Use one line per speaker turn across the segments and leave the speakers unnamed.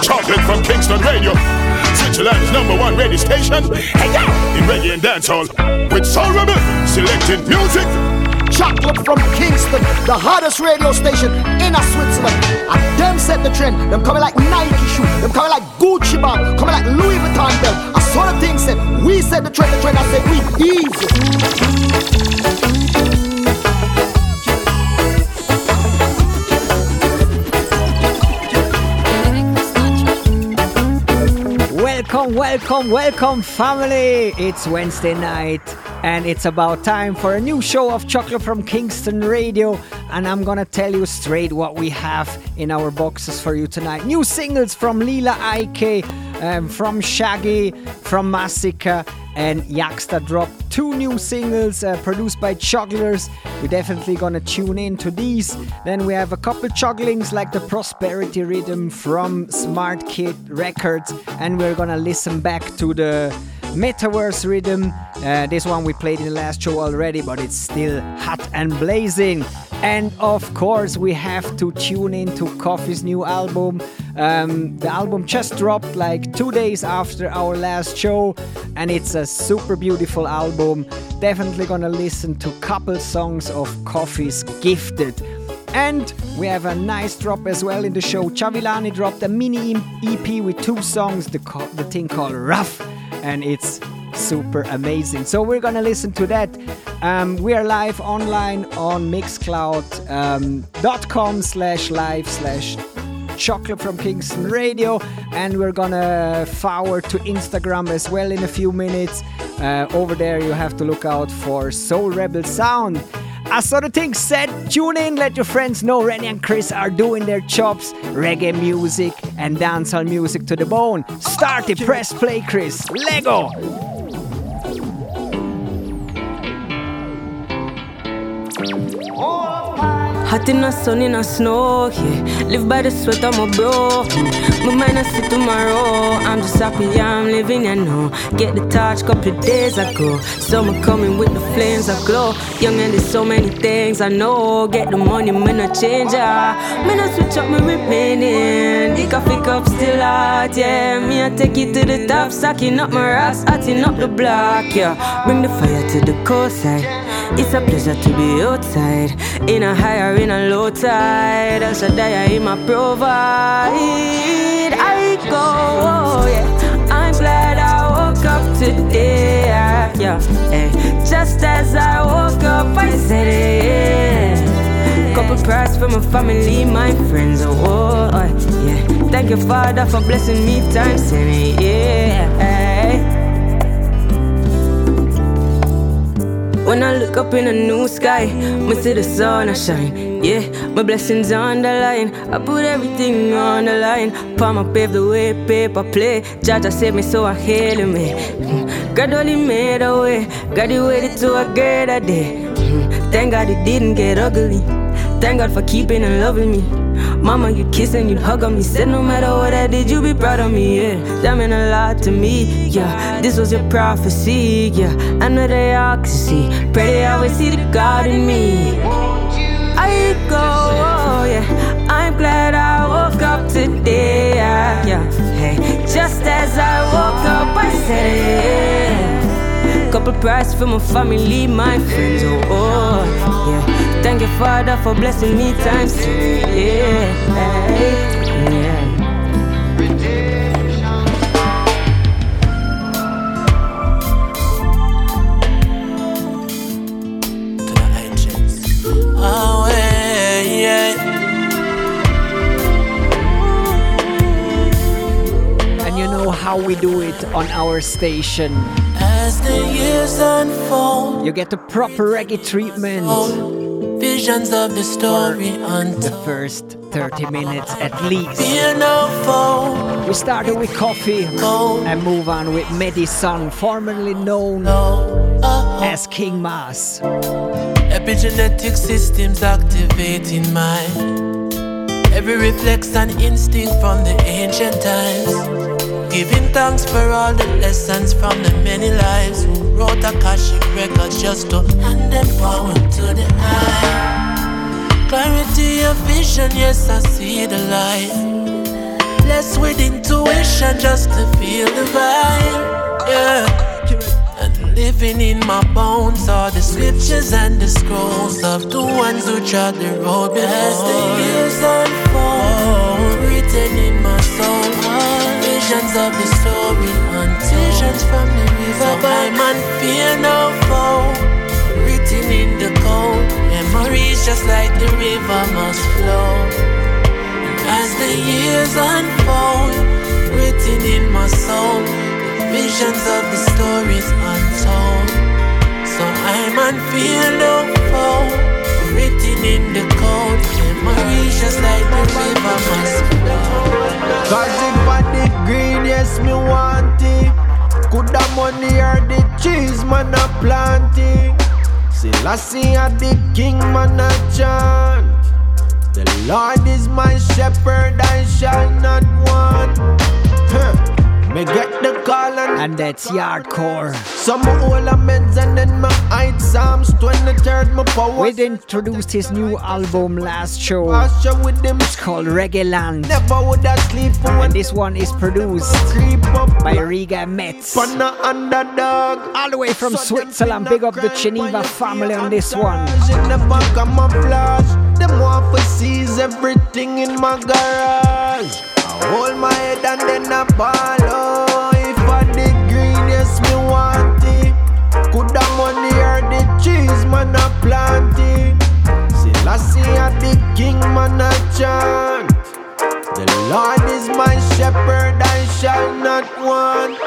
Chocolate from Kingston Radio. Switzerland's number one radio station. Hey yo! In reggae and dancehall. With Soul Rebel. Selecting music.
Chocolate from Kingston, the hottest radio station in Switzerland. And them set the trend. Them coming like Nike shoe. Them coming like Gucci bag. Coming like Louis Vuitton belt. I saw the thing said. We set the trend. The trend. I said we easy.
Welcome, welcome, welcome, family! It's Wednesday night, and it's about time for a new show of Chocolate from Kingston Radio. And I'm gonna tell you straight what we have in our boxes for you tonight. New singles from Lila Ike, um, from Shaggy, from Masicka, and Yaksta dropped two new singles uh, produced by Chocklers. We're definitely gonna tune in to these. Then we have a couple jugglings like the Prosperity Rhythm from Smart Kid Records, and we're gonna listen back to the Metaverse Rhythm. Uh, this one we played in the last show already, but it's still hot and blazing. And of course, we have to tune in to Koffee's new album. Um, the album just dropped like two days after our last show, and it's a super beautiful album. Definitely gonna listen to couple songs of Koffee's Gifted. And we have a nice drop as well in the show. Chavilani dropped a mini EP with two songs, the, co- the thing called Rough, and it's super amazing. So we're gonna listen to that. Um, we are live online on mixcloud.com um, slash live slash chocolate from Kingston Radio, and we're gonna forward to Instagram as well in a few minutes. Uh, over there, you have to look out for Soul Rebel Sound. As other things said, tune in, let your friends know Rennie and Chris are doing their chops, reggae music and dancehall music to the bone. Start it, press play, Chris. Lego!
Hot in the sun, in the snow, yeah. Live by the sweat of my bro. My mind I see tomorrow. I'm just happy I'm living, you know. Get the touch couple days ago. Summer coming with the flames of glow. Young and there's so many things I know. Get the money, me no change, ah. Me no switch up, me remaining. The coffee cup still hot, yeah. Me I take it to the top, stacking up my rocks, hotting up the block, yeah. Bring the fire to the coastside. It's a pleasure to be outside. In a higher, in a low tide. El Shaddai, in my provide. I go, oh, yeah. I'm glad I woke up today. Yeah. Hey. Just as I woke up, I said it. Yeah. Couple prayers for my family, my friends. Oh, oh, yeah. Thank you, Father, for blessing me times ten. Yeah. When I look up in a new sky, me see the sun I shine. Yeah, my blessings on the line. I put everything on the line. Palm I pave the way, paper play. Jaja saved me, so I hail me. Mm. Gradually made a way. Got it waited to a greater day. Mm. Thank God it didn't get ugly. Thank God for keeping and loving me. Mama, you kiss and you hug on me. Said no matter what I did, you be proud of me. Yeah, that meant a lot to me. Yeah, this was your prophecy. Yeah, I know they all can see. Pray they always see the God in me. I go, oh, yeah. I'm glad I woke up today. Yeah, yeah. Hey, just as I woke up, I said yeah. Couple prayers for my family, my friends. Oh, oh yeah. Thank you, Father, for blessing me times two. Yeah, yeah.
And you know how we do it on our station.
As the years unfold,
you get the proper reggae treatment
visions of the story untold.
The first 30 minutes at least. We started with Koffee and move on with Medicine, formerly known uh-huh. as King Mas.
Epigenetic systems activating mind. Every reflex and instinct from the ancient times. Giving thanks for all the lessons from the many lives who wrote Akashic records just to hand them forward to the eye. Clarity of vision, yes, I see the light. Blessed with vision just to feel the vibe. Yeah. And living in my bones are the scriptures and the scrolls of the ones who trod the road as the years unfold. Written in my soul, visions of the story, visions from the river. By man, fear no foe. Memories just like the river must flow. As the years unfold, written in my soul, the visions of the stories untold. So I'm unfeeling foe, written in the code, memories just like the river must flow.
Cause if I did green, yes, me want it. Could the money or the cheese, man, a planting. Still I see a the king, man, a chant. The Lord is my shepherd, I shall not want. Huh. Me get the call and,
and that's Yardcore.
Some old meds and then my height Psalms 23rd my power.
We introduced his new album last show.
With them.
It's called Reggae Land.
Never would I sleep
and this one is produced by Riga Metz.
Underdog.
All the way from Switzerland. Big up the Geneva family on this one.
Them want to seize everything in my garage. I hold my head and then I ball. Oh, want it. Could the money or the cheese, man, I plant it. Still, I see a the king, man, I chant. The Lord is my shepherd, I shall not want.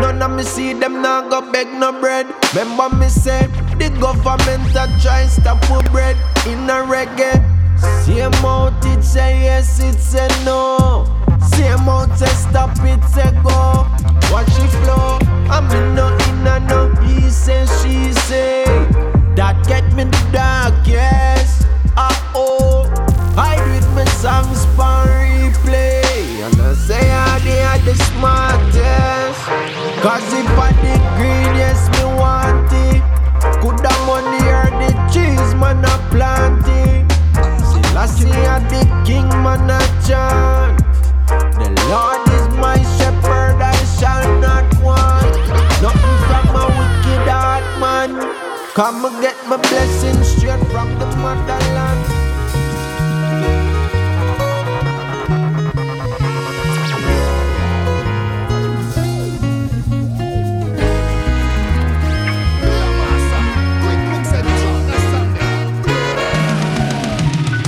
None of me see them now go beg no bread. Remember me say the government a try stop with bread in a reggae. Same out it say yes, it say no. Same out say stop it say go. Watch it flow. I'm in no in a no. He say she say that get me the dark yes. Ah oh, I do it my songs for replay. And I say I they are the smartest. Cause if I did green, yes, me want it. Could the money or the cheese, man, I plant I see a the king, man, I chant. The Lord is my shepherd, I shall not want. Nothing from my wicked heart, man. Come and get my blessing straight from the motherland.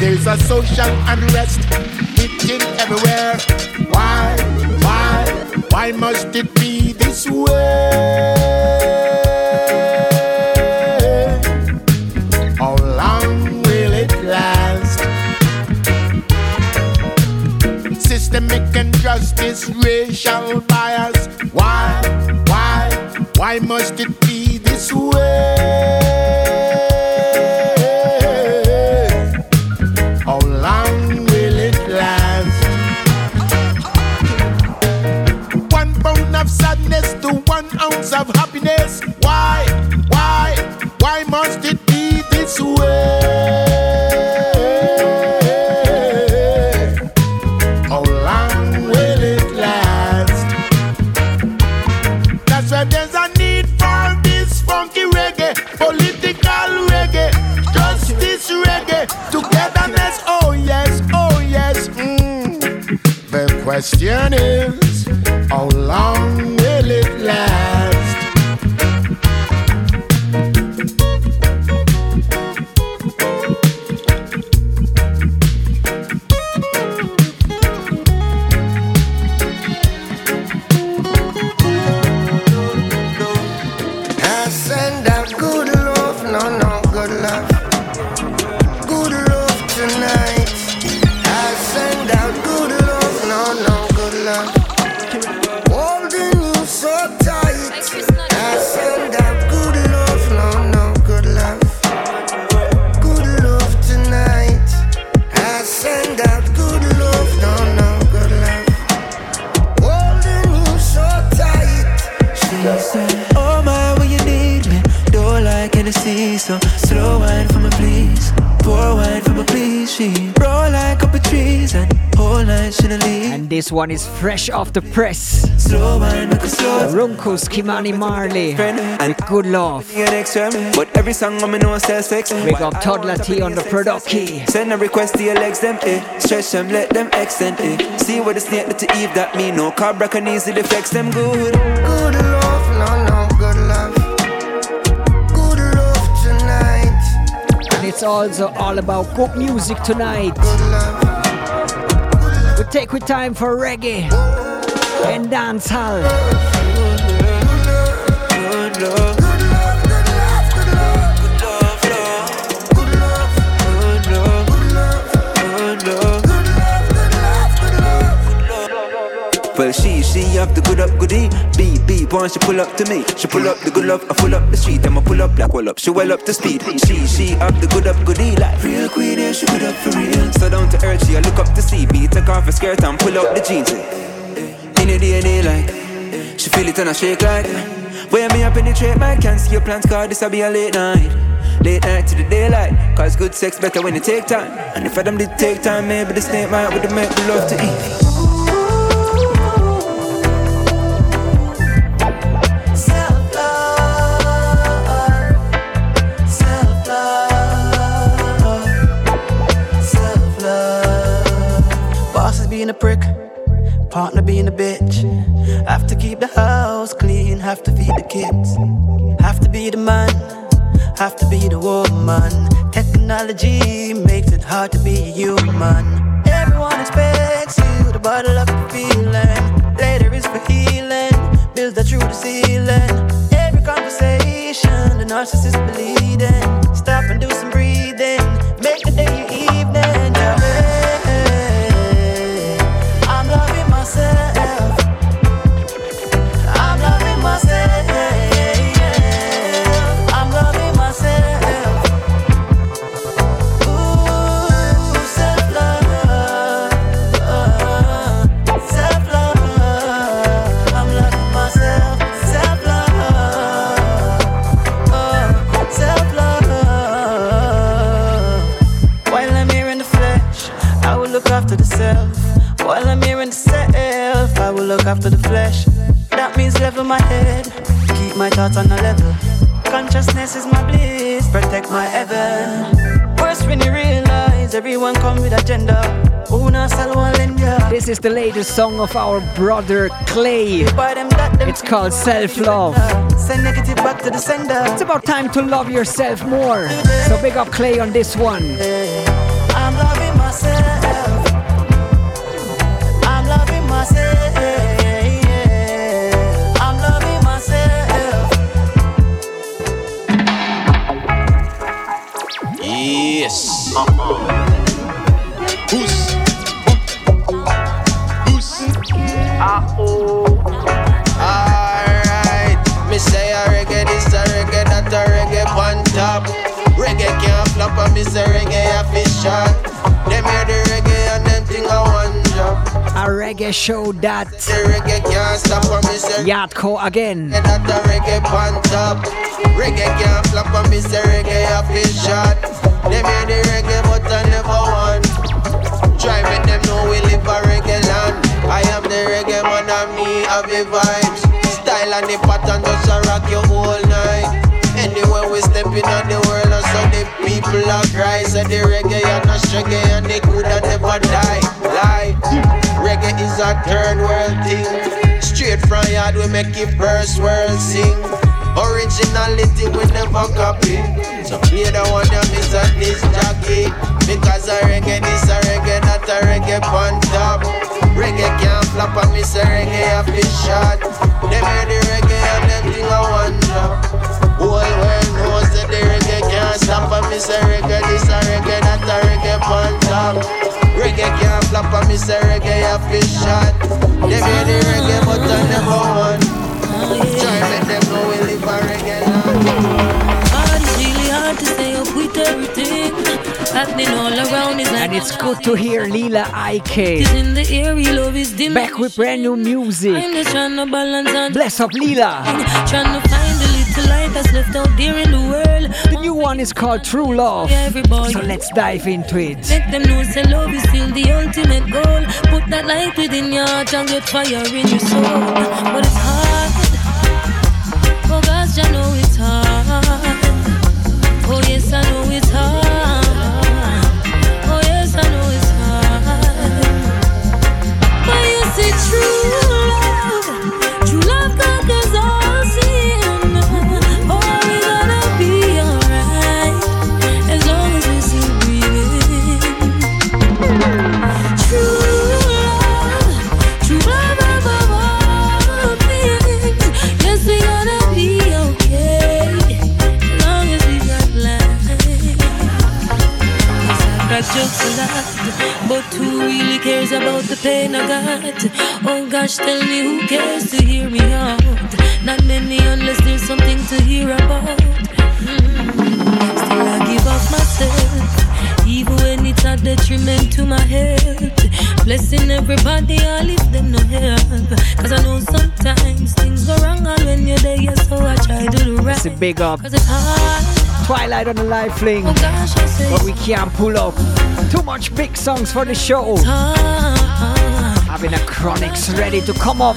There's a social unrest hitting everywhere. Why, why, why must it be this way? How long will it last? Systemic injustice, racial bias. Why, why, why must it be this way?
One is fresh off the press.
Slow wine, make a slow.
Runkus, Ky-Mani Marley. And good love.
But every song I'm know sell sex.
Big up Toddla T on the production.
Send a request to your legs, them eh. Stretch them, let them extend eh. See what the snake to Eve that me no. Cobra can easily flex them good.
Good love, no, no, good love. Good love tonight.
And it's also all about good music tonight.
Good love.
We take with time for reggae and dancehall.
She, she have the good up goodie. B, B, once she pull up to me. She pull up the good love, I pull up the street. I'ma pull up like well up, she well up to speed. She, she have the good up goodie. Like real queen, yeah, she good up for real. So down to earth, she I look up to see me. Take off her skirt and pull up the jeans. In the DNA, like she feel it and I shake like. Where me I penetrate my can't see your plans, cause this will be a late night. Late night to the daylight, cause good sex better when it take time. And if I them did take time, maybe the snake might would make the love to eat.
Being a prick, partner being a bitch. Have to keep the house clean, have to feed the kids. Have to be the man, have to be the woman. Technology makes it hard to be human. Everyone expects you to bottle up the feeling. Later is for healing, build that through the ceiling. Every conversation, the narcissist bleeding. Stop and do some breathing, after the flesh. That means level my head, keep my thoughts on a level. Consciousness is my bliss, protect my heaven. Worse when you realize everyone come with agenda. Una salwa lenya.
This is the latest song of our brother Clay.
Buy them that, them
It's called Self Love.
Send negative back to the sender.
It's about time to love yourself more. So big up Clay on this one.
Who's? Who's?
Alright, me say a reggae, this a reggae, that a reggae top. Reggae can't flop, and me say reggae shot.
A reggae show that Yatko again.
that a reggae on top. Reggae can't flop, and me say reggae a fish shot. Them hear the reggae, but I never won. Try make them know we live a reggae land. I am the reggae man and me have the vibes. Style and the pattern just a rock you whole night. Anywhere we step in on the world, people are cry. Say the reggae and a reggae and they could have never die. Lie. Reggae is a third world thing. Straight from yard we make it first world sing. Originality we never copy. So play the one that miss a this jockey. Because a reggae, is a reggae, not a reggae on top. Reggae can't flop and miss a reggae a fish shot. Them hear the reggae and them I one drop. Whole world knows that the reggae can't stop and miss a reggae, this a reggae, not a reggae on top. Reggae can't flop and miss a reggae a fish shot. Them hear the reggae but I never won. Try make them know we live a reggae land.
Hard, it's really hard to stay up with everything happening all around. It's like
And it's good to hear Lila
It's
IK
in the air, we love is dim.
back with brand new music.
I'm to life that's left out there in the world.
The new one is called True Love. So let's dive into it.
Let them know say love is still the ultimate goal. Put that light within your heart and get fire in your soul. But it's hard. For God's you know
big up. Twilight on the live fling. But we can't pull up. Too much big songs for the show. Having a Chronixx ready to come up.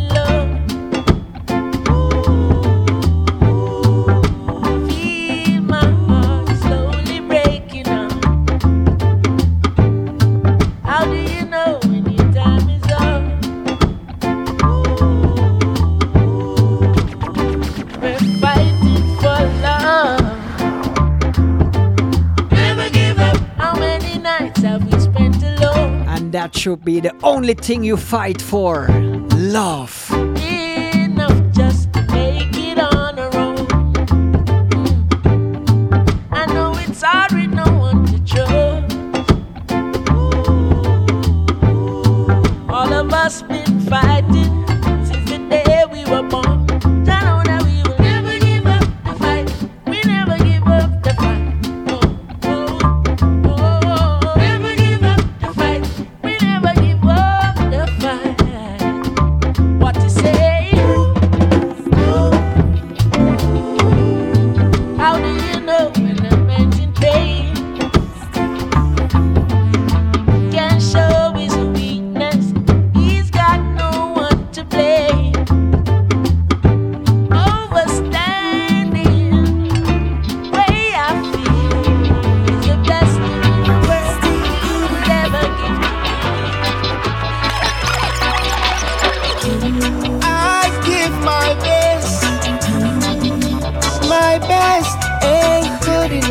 should be the only thing you fight for love.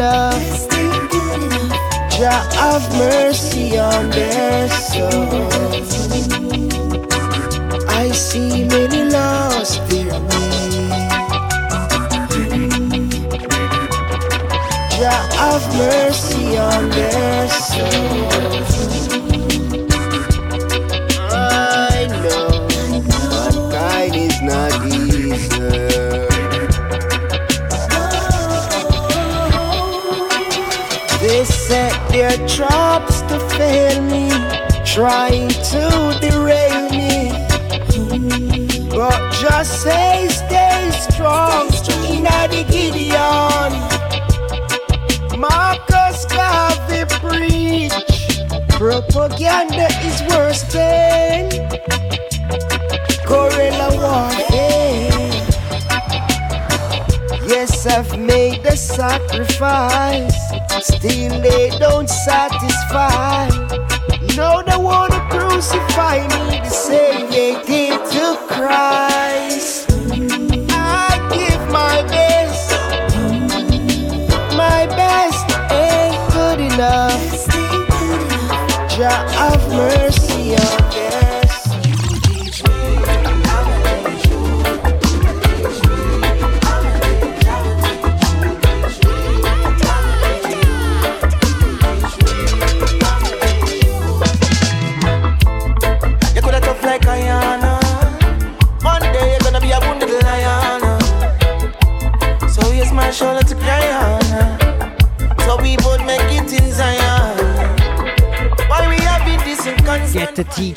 enough.
Have mercy on their souls. I see many lost their way. Have mercy on their fear to fail me, trying to derail me. But just say, stay strong, in the Gideon. Marcus Garvey preach, propaganda is worse than guerrilla warfare. Yes, I've made the sacrifice. Still, they don't satisfy. No, they wanna crucify me the same they did to Christ. I give my best. My best ain't good enough. Jah have mercy on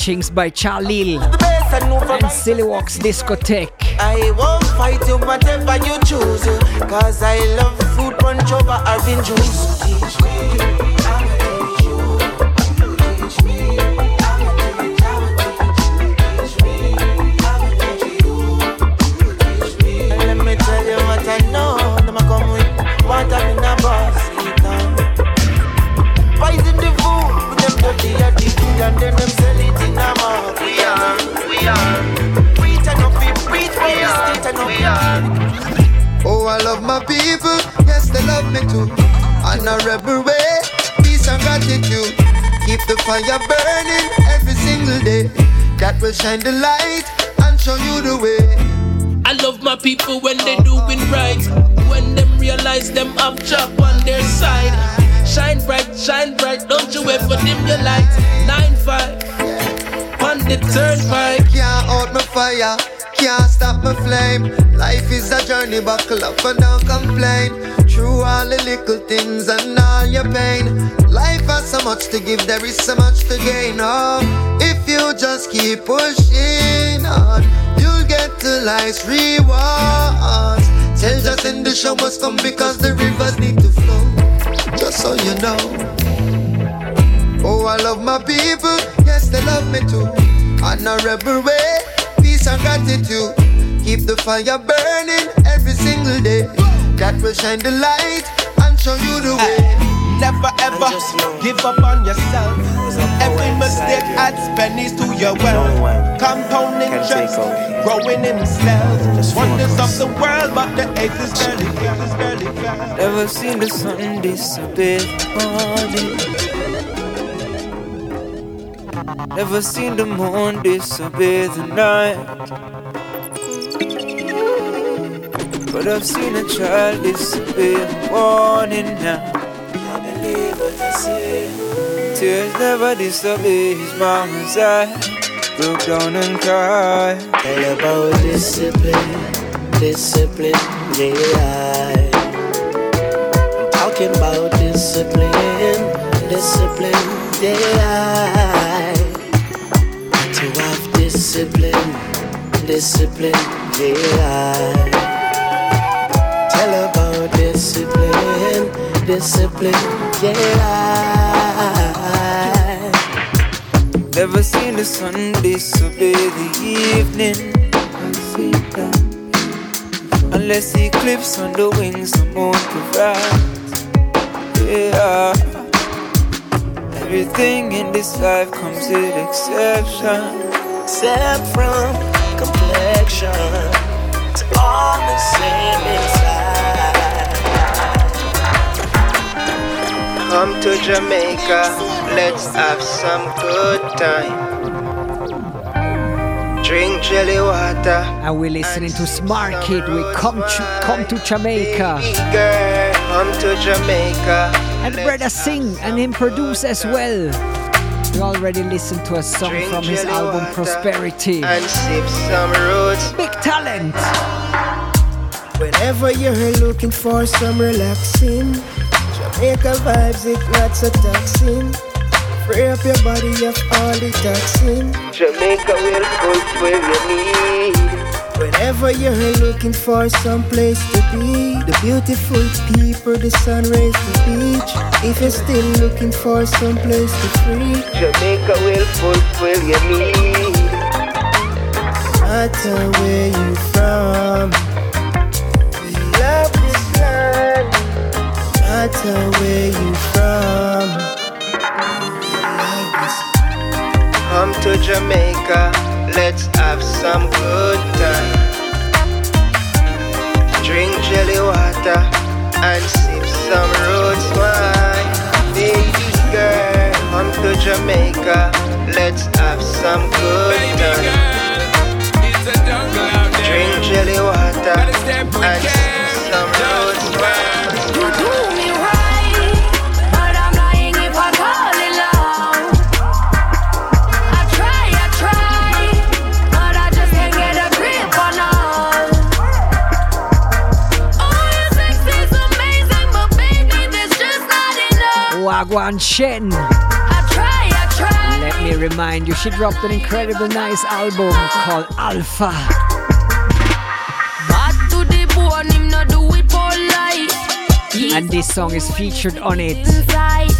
teachings by Charlil and Silly Walks Discotheque.
I won't fight you whatever you choose. Cause I love fruit punch over orange juice.
Fire burning every single day. That will shine the light and show you the way.
I love my people when they doing right. When them realize them have job on their side. Shine bright, shine bright, don't you ever dim your light. Nine five, on the turnpike.
Can't out my fire, can't stop my flame. Life is a journey, buckle up and don't complain. Through all the little things and all your pain. Life has so much to give, there is so much to gain. Oh, if you just keep pushing on, you'll get to life's rewards. Tell just in the show must come because the rivers need to flow. Just so you know. Oh, I love my people, yes, they love me too. Rebel way, peace and gratitude. Keep the fire burning every single day. That will shine the light and show you the way.
Never ever give up on yourself. Every mistake adds pennies to your wealth. Compound interest, growing in himself. Wonders of the world, but the eighth is barely fair, is barely fair.
Never seen the sun disappear morning. Never seen the moon disappear the night. But I've seen a child disappear warning now. I believe what I see. Tears never disappear his mama's eye. Broke down and cried.
Tell about discipline, discipline, yeah. I'm talking about discipline, discipline, yeah. To have discipline, discipline, yeah. Tell about discipline, discipline, yeah.
Never seen the sun disobey the evening. Unless eclipse on the wings of moon provides. Yeah. Everything in this life comes with exception.
Except from complexion, it's all the same
Come to Jamaica, let's have some good time. Drink jelly water.
And we're listening to Smart Kid with Come to, Come to Jamaica.
Girl, come to Jamaica.
And Brother Sing and him produce as well. We already listened to a song
Drink
from his album Prosperity.
And sip some roots.
Big talent.
Whenever you're looking for some relaxing, Jamaica vibes, it not so toxin. Free up your body of all the toxin.
Jamaica will fulfill your need.
Whenever you're looking for some place to be, the beautiful people, the sun rays, the beach. If you're still looking for some place to free,
Jamaica will fulfill your need.
No Matter where you from, Matter where you from,
Come to Jamaica, let's have some good time. Drink jelly water and sip some roots wine. Ladies, girl, come to Jamaica, let's have some good time. Drink jelly water and
Wagwan Shen.
I try, I try.
Let me remind you, she dropped an incredible nice album called Alpha.
Bad to the bone, him not do it polite.
And this song is featured on it.
Inside,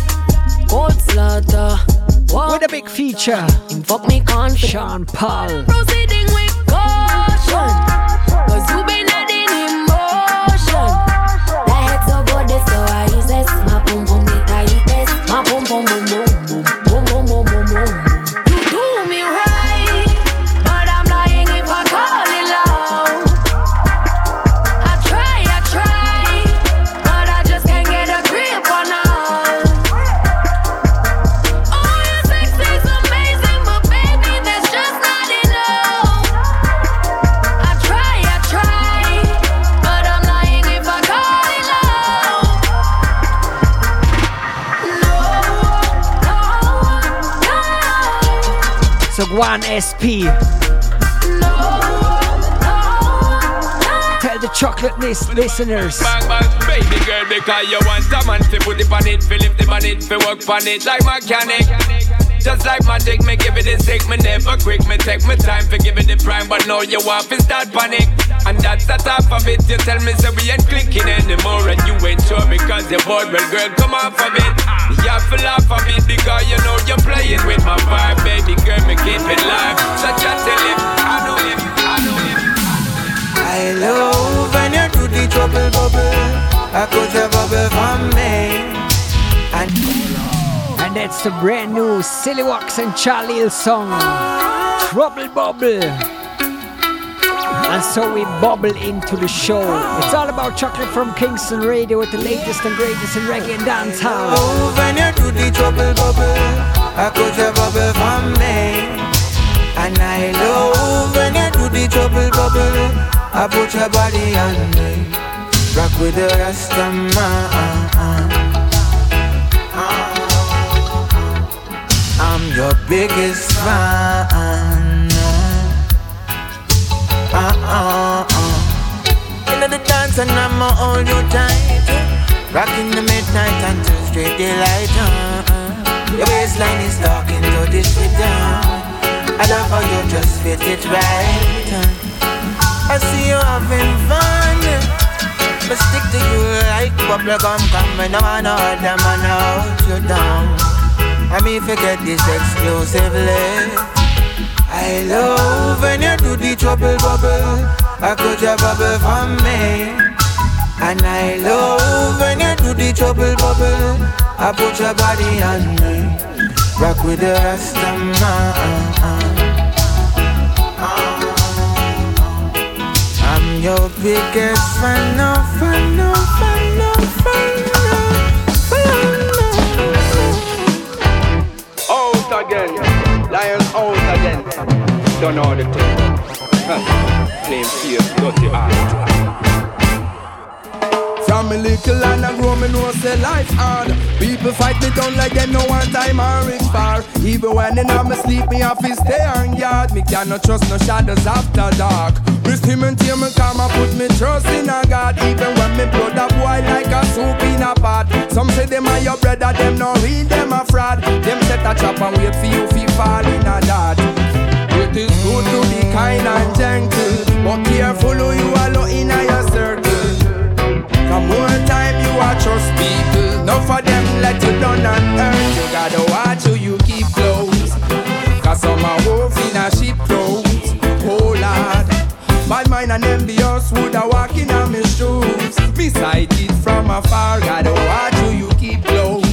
cold slaughter.
With a big feature.
Fuck me confident.
Sean Paul. SP. Tell the chocolate lis- listeners.
Bang bang, baby girl, because you want a man to put it on it, feel it, on it, fi work on it like mechanic. Just like magic, me give it the sick, me never quick, me take my time for give it the prime, but now you want to start panic. And that's the top of it, you tell me so we ain't clicking anymore, and you ain't sure because you're bored, well girl, come off of it. Have to laugh of it because you know you're playing with my vibe, baby girl, me keep it live. So just tell him, I know him, I know him.
I love when you do the trouble bubble. I could have bubble from me. And
And that's the brand new Silly Walks and Charlie song, Trouble Bubble. And so we bubble into the show. It's all about chocolate from Kingston Radio with the latest and greatest in reggae and dancehall.
love oh, when you do the trouble bubble. I could have bubble from me. And I love when you do the trouble bubble. I put your body on me. Rock with the rest of man. I'm your biggest fan. Uh-uh-uh. Into the dance and I'ma hold you tight. Rocking the midnight until straight daylight. Uh-uh. Your waistline is talking to this rhythm. Uh-uh. I love how you just fit it right. Uh-uh. I see you having fun. But stick to you like bubble gum. When no one other man out you down. I mean forget this exclusively. I love when you do the trouble bubble. I could you bubble from me. And I love when you do the trouble bubble. I put your body on me. Rock with the rest of man. I'm your biggest fan, no fan, no fan, no fan,
Out again, lions out again. Don't know the thing. Flame fierce, dirty art.
From a little and I grow, me know say life hard. People fight me down like them no one time I reach far. Even when they know me sleep, me have to stay on guard. Me cannot trust no shadows after dark. Trust him and here me come and put me trust in a God. Even when me blood a boil like a soup in a pot. Some say them are your brother, them no real, them a fraud. Them set a trap and wait for you fi fall in a dot. It is good to be kind and gentle But
careful
who you allow in a your circle. Come more time you are trust people Enough of them let you down
and
hurt You. Gotta watch who you keep close Cause some are wolf in a sheep clothes
envious would have walking on my shoes. Me sight it from afar, gotta watch who you keep close.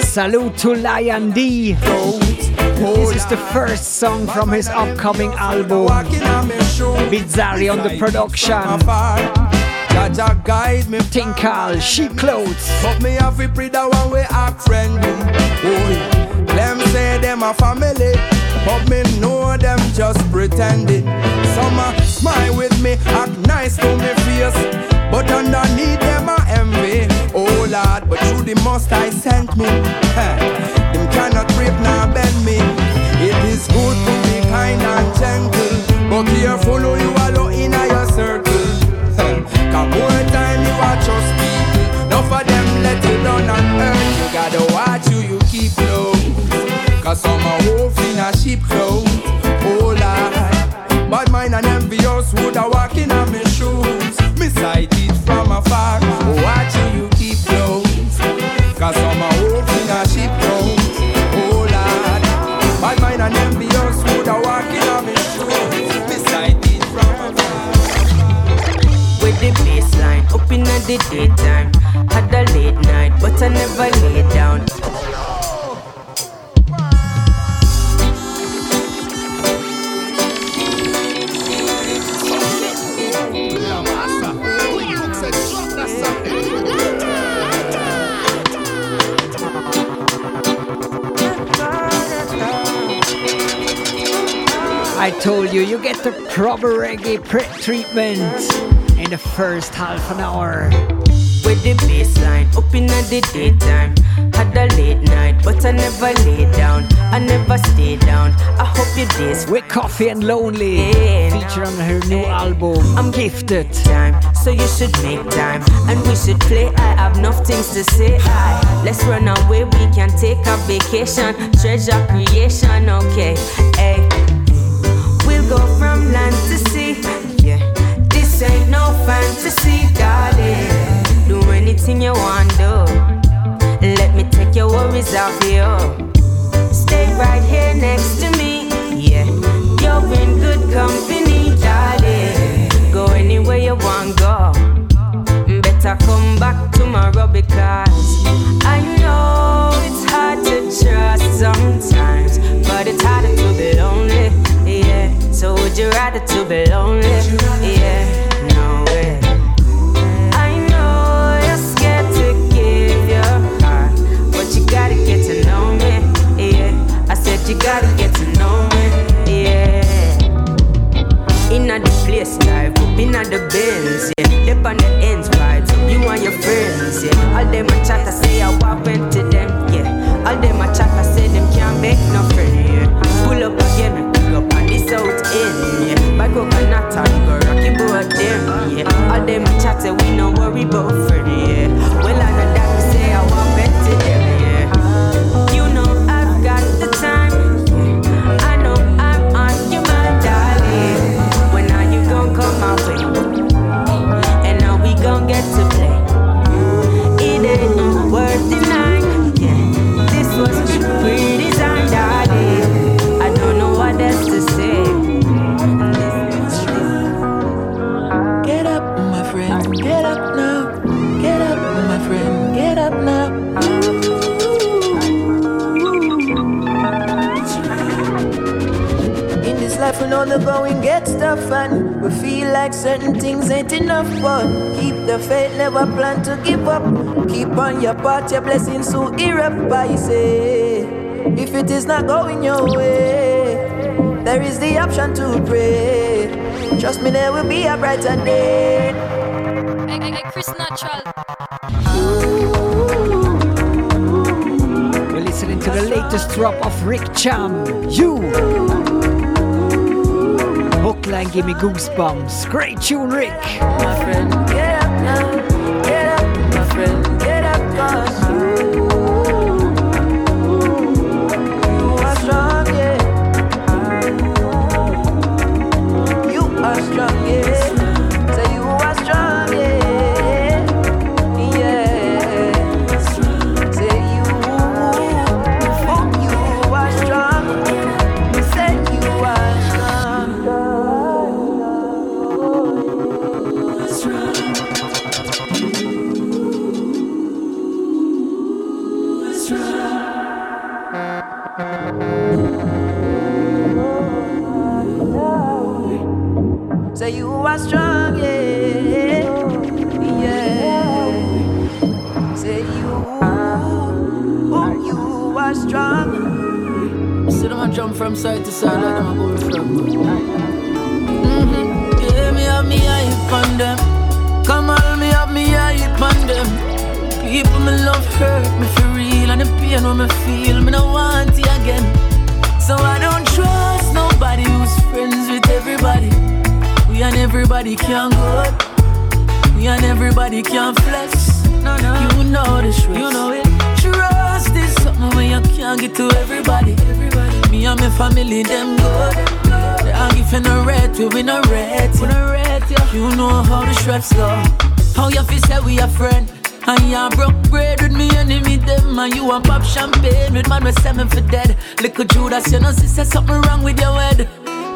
Salute to Lion D. This is the first song from his upcoming album. Bizarre on the production.
Jaja guide me.
Tinkal, sheep clothes.
But me have to pray that one way act friendly. Oh, them say them a family. But me know them just pretending. Some a smile with me, act nice to me face. But underneath them a envy. Oh Lord, but through the most I sent me. Them cannot break nor bend me. It is good to be kind and gentle. But careful who you allow in your circle. Cause more time you are trust people. Enough of them let you down on earth. You gotta watch who you keep close. Cause some are wolf in a sheep clothes. Envious would have walking on my shoes. Me sight from afar. Oh,
watch told you, you get the proper reggae treatment in the first half an hour.
With the baseline up in the daytime. Had a late night, but I never lay down. I never stay down. I hope your days
With Koffee and Lonely, feature on her new album, I'm Gifted.
time. So you should make time, and we should play. I have enough things to say. I, let's run away, we can take a vacation. Treasure creation, okay. Hey, go from land to sea. Yeah, this ain't no fantasy, darling. Do anything you want, do. Let me take your worries off you. Stay right here next to me. Yeah, you're in good company, darling. Go anywhere you want, go. Better come back tomorrow because I know it's hard to trust sometimes, but it's harder to be lonely. Yeah, so would you rather to be lonely? Yeah, no way. I know you're scared to give your heart, but you gotta get to know me. Yeah, I said you gotta get to know me. Yeah. Inna the place, live up inna the bins, yeah. Dip on the ends, vibes, you and your friends, yeah. All them a chat, I say I went to them, yeah. All them a chat, I say them can't make no friend, By coconut and go rocky boat them, yeah. All them a we no worry about friend, yeah. Well, I know
life, we know the going gets and we feel like certain things ain't enough. But keep the faith, never plan to give up. Keep on your path, your blessings so erupt. I say, if it is not going your way, there is the option to pray. Trust me, there will be a brighter day.
Hey, hey, hey, Chris Natural.
You're listening to the latest drop of Rick Cham. You. Hookline, give me goosebumps. Great tune, Rick.
My friend, get up now. Get up, my friend, get up, cause from side to side like them a go from. Mm-hmm. Yeah, me have me eye on them. Come on, me have me eye on them. People me love hurt me for real, and the pain when me feel me no want it again. So I don't trust nobody who's friends with everybody. We and everybody can't go. We and everybody can't flex. No, no. You know the truth. You know it. Trust is something when you can't get to everybody. Everybody. Me and my family, them good. They are giving a red, we win a red. We no red, yeah. You know how the straps go. How you feel say we a friend. And you broke bread with me enemy them And you a pop champagne with man with seven for dead Little Judas, you know, say something wrong with your head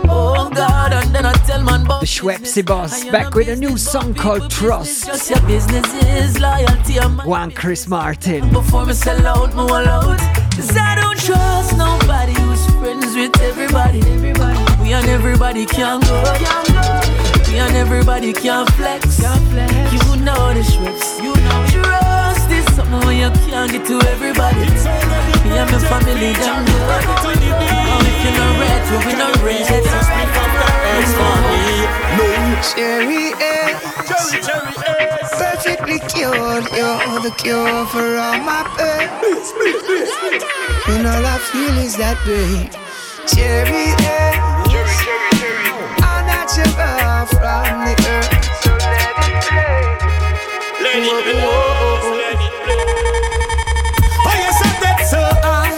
Oh God, and then I tell man
The Schwepsy Boss back with a new song called Trust.
Just your business is loyalty
One Chris Martin.
Before me sell out, me all out Cause I don't trust nobody who's friends with everybody. Everybody, we and everybody can go. We and everybody can flex. You know the Schweppes, you know Trust is something when you can't get to everybody. Me and my family, them good Oh, if you no red, we we no red
Cherry A. Perfectly cured, you're the cure for all my pain. And all I feel is that pain. Cherry A. I'm natural from the earth. So let it play.
Let it blow, let it blow. Oh, yes, I bet so high.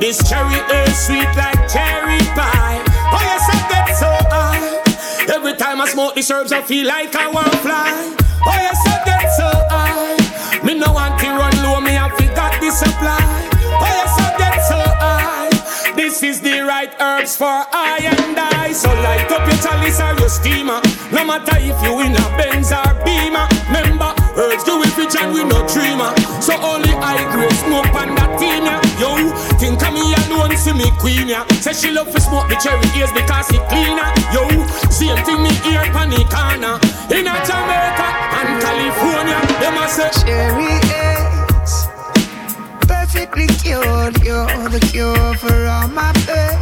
This cherry is sweet like cherry pie. Oh, yes, I bet so high. Every time I smoke these herbs, I feel like I want fly. Oh, yes, I supply. Oh, yes, I get so high. This is the right herbs for I and I. So light up your chalice or your steamer. No matter if you in a Benz or Beamer. Remember, herbs do it rich and we no dreamer. So only I grade smoke on that team, yeah. Yo, think of me alone, see me queen, yeah. Say she love to smoke the cherry ears because it cleaner. Yo, same thing me ear pan the corner. In a Jamaica and California, them a say
Cherry is perfectly cured. You're the cure for all my pain.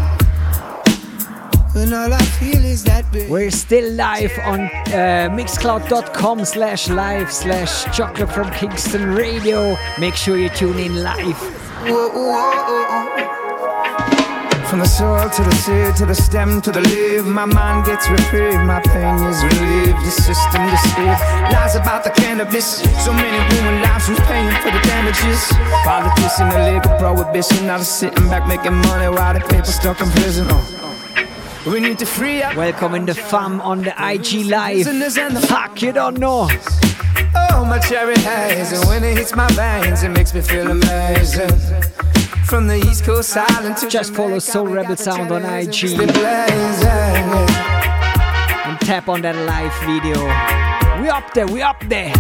And all I feel is that pain.
We're still live on uh, mixcloud.com slash live slash chocolate from Kingston Radio. Make sure you tune in live.
Whoa, whoa,
From the soil to the seed to the stem to the leaf, my mind gets reprieved, my pain is relieved. The system deceived lies about the cannabis. So many ruined lives who's paying for the damages. Politics and illegal prohibition, now they're sitting back making money while the people stuck in prison. Oh. We need to free up.
Welcome in the fam on the IG Live. Fuck, you don't know.
Oh, my cherry haze, and when it hits my veins, it makes me feel amazing. From the East Coast Island to
Just follow Soul Rebel Sound on IG. And tap on that live video. We up there, we up there.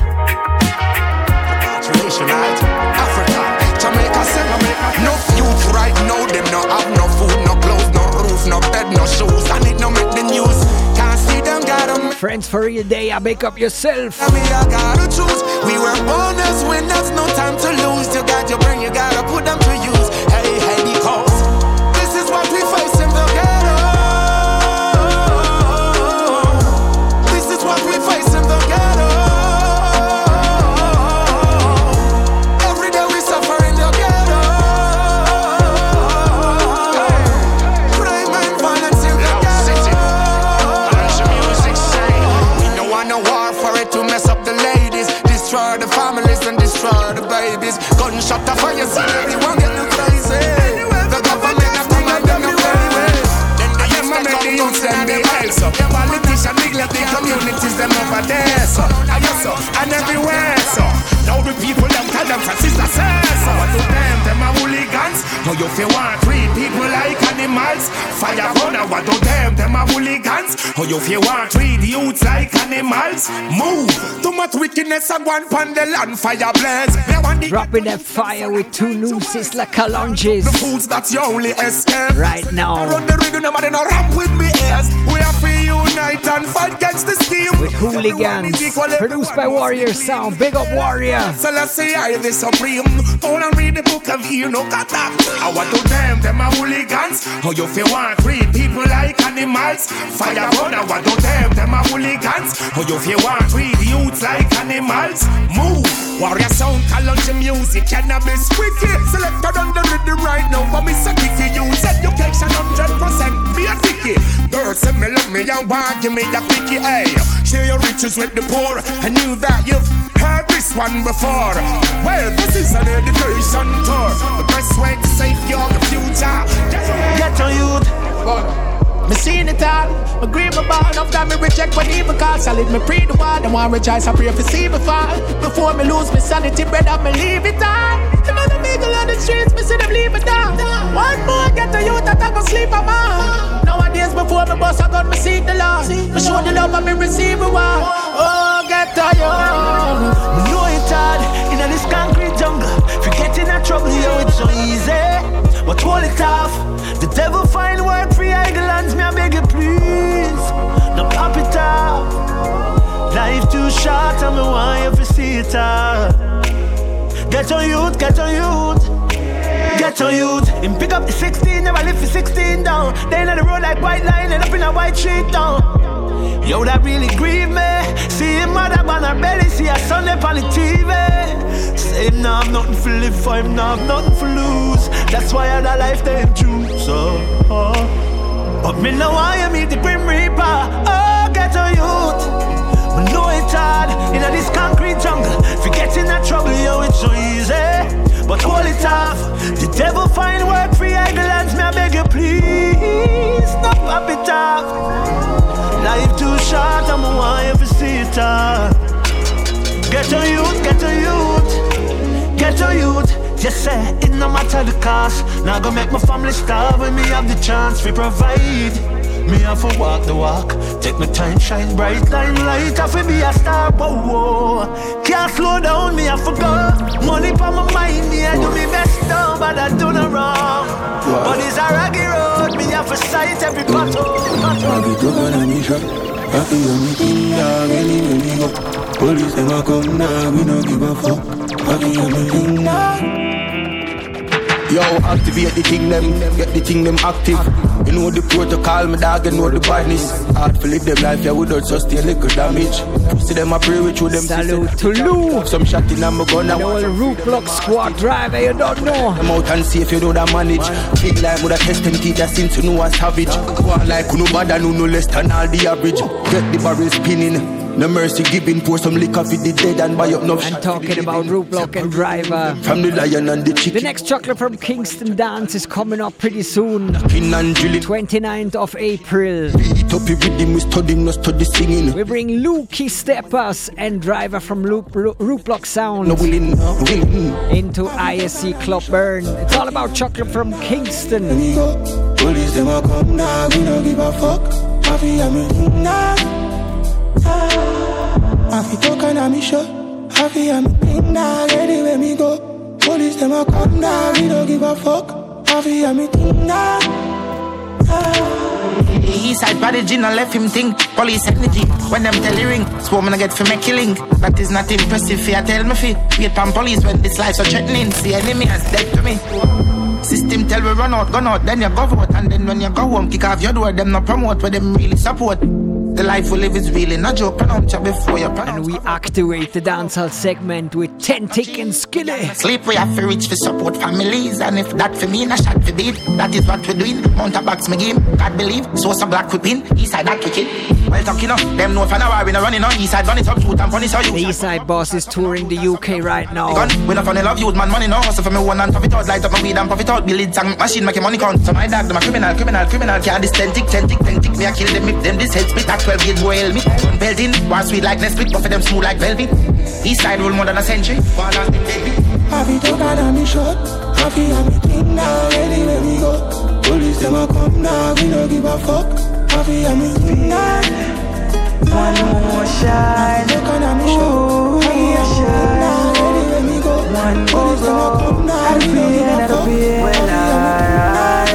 Africa, Jamaica, Jamaica. No youth right now, them no have no food, no clothes, no roof, no bed, no shoes. And it no make the news. Can't see them, got them.
Friends for real day, I make up yourself.
Me, I gotta choose. We were born as winners, no time to lose. You got your brain, you gotta put them to use. Hey, hey, because this is what we face in the ghetto. This is what we face in the ghetto. Every day we suffer in the ghetto. Crime and violence in the ghetto. We don't want no war for it to mess up the ladies, destroy the families and destroy the babies. Gunshot a fire, see everyone getting crazy. The government have come and them no play Then they used to make the youths them be so. The politicians neglect the communities them over there so. Ah, so, and everywhere so. Now the people them tell them for sister says so. What to them, them are hooligans. Now you feel want treat people like animals. Fire gunner, what to them, them
them a hooligans. How you feel want treat youths like animals? Move. Too much wickedness and one pan the land fire blaze.
Dropping that fire with two new Sizzla Kalonjis.
The foods that's your only escape.
Right now.
Run the rhythm, nobody no rap with me ears. We have to unite and fight against the scheme.
With hooligans. Produced by Warrior Sound. Big up Warrior.
So let's say I the supreme. Go and read the book of here, no cut up. I want to them, them are hooligans. How you feel want treat people like animals? Fire burn, I want to them, them are hooligans. How you feel want treat youths like animals? Move. Warrior sound, Kalonji music, cannabis wicked. Selected on the rhythm right now, but me say Kiki use education 100%. Be a ticky. Girls say me love me and want give me the picky. Hey, share your riches with the poor. I knew that you've heard this one before. Well, this is an education tour. The best way to safeguard the future.
Get on youth. Me seen it all. Me grieve bond. Of time me reject when evil call. Solid me pre the war. Them want rejoice. I pray for see me fall. Before me lose me sanity, brother, me leave it all. Them other niggas on the streets, me see them leave it down. One more get to youth that I go sleep a man. Nowadays before me bust I got me seek the Lord. Me show the love and me receive a war. Oh, get to you. Me know it hard in this concrete jungle. Forgetting that trouble, yo, it's so easy. But hold it off. The devil find work for idle hands, me I beg you please. No pop it off. Life too short, and me want you see it all. Get on youth, get on youth. Get on youth. Him pick up the 16, never lift the 16 down. They in the road like white line, end up in a white street down. Yo, that really grieve me. See him mother on her belly, see her son up on the. Him have nothing for live for him, nah have nothing for lose. That's why I that life they choose. So, oh. But me know I am meet the grim reaper. Oh, get a youth. Me know it's hard in this concrete jungle. Forgetting that trouble, yo, it's so easy. But hold it off. The devil find work for idle hands, me I beg you please. Stop up it off. Life too short, I'm a you to see it all. Get a youth, get a youth, get a youth. Just say it no matter the cost. Now go make my family starve when me have the chance to provide. Me have to walk the walk, take my time, shine bright line light. Have to be a star, whoa, whoa. Can't slow down, me have to go. Money for my mind, me I do me best down, but I do no wrong. But it's a raggy road, me have to sight every
pothole.Agi to gonna me shot Happy on me dog anywhere we go Police a come now, we no give a fuck On me king dog
Yo, activate the thing them, get the thing them active. You know the protocol, my dog, you know the badness. Hard to live them life, yeah, without sustain little damage. See them, I pray with you, them.
Salute to Lou.
Some shot in my gun, I'm
all root block squad driver, you don't know.
I'm out and see if you know that manage. Big like with a test and teach us into know a savage. Go on like no bad, no no less than all the average. Get the barrel spinning. No mercy giving for some liquor for the dead and buy up no
And talking about root block and driver.
From the lion and the chicken.
The next chocolate from Kingston Dance is coming up pretty soon. 29th of April.
we study, no study singing.
We bring Lukey Steppers and driver from Loop, Root Block Sound
no willing, no willing.
into ISC Club Bern. It's all about chocolate from Kingston.
Police them a come now, we no give a fuck. Mafia me nah. I fi talk and I me show. I fi am in now, when me go. Police them a come now, we don't give a fuck. I fi am in now.
East side body G and left him think Police energy when them tell you ring Swarm gonna get for me killing That is not impressive fear tell me fi Wait on police when this life so threatening See enemy has dead to me System tell we run out, gun out, then you go vote And then when you go home, kick off your door Them no promote, where them really support the life we live is really not joke. You you.
And we activate the dancehall segment with Tentic and Skilly.
Sleep we have to reach for support families. And if that for me, a shot for beat. That is what we're doing. Mount a box me game. God believe. So some black whipping. East side that wicked. Well talking up. Them know for now we not running on. East side run it up. Shoot and punish you.
The East side boss is touring the UK right now.
We not funny love youth man money no. So for me one and profit out. Light up my weed and profit out. Build it sang machine make money count. So my dog them a criminal, criminal, criminal. Can't this tentic, tentic, tentic. Me a kill them if them this head spit. That 12 gauge boy help me. Gun belting, war sweet like Nesquik, but for them smooth like velvet. East side rule more than a century. One last thing deadly.
Happy to God and me shot. Happy and me king now, ready when we go. Police them a come now, we no give a fuck.
Happy I'm in
One more shine. Ooh, shine. One more go. Happy and happy. Well, I.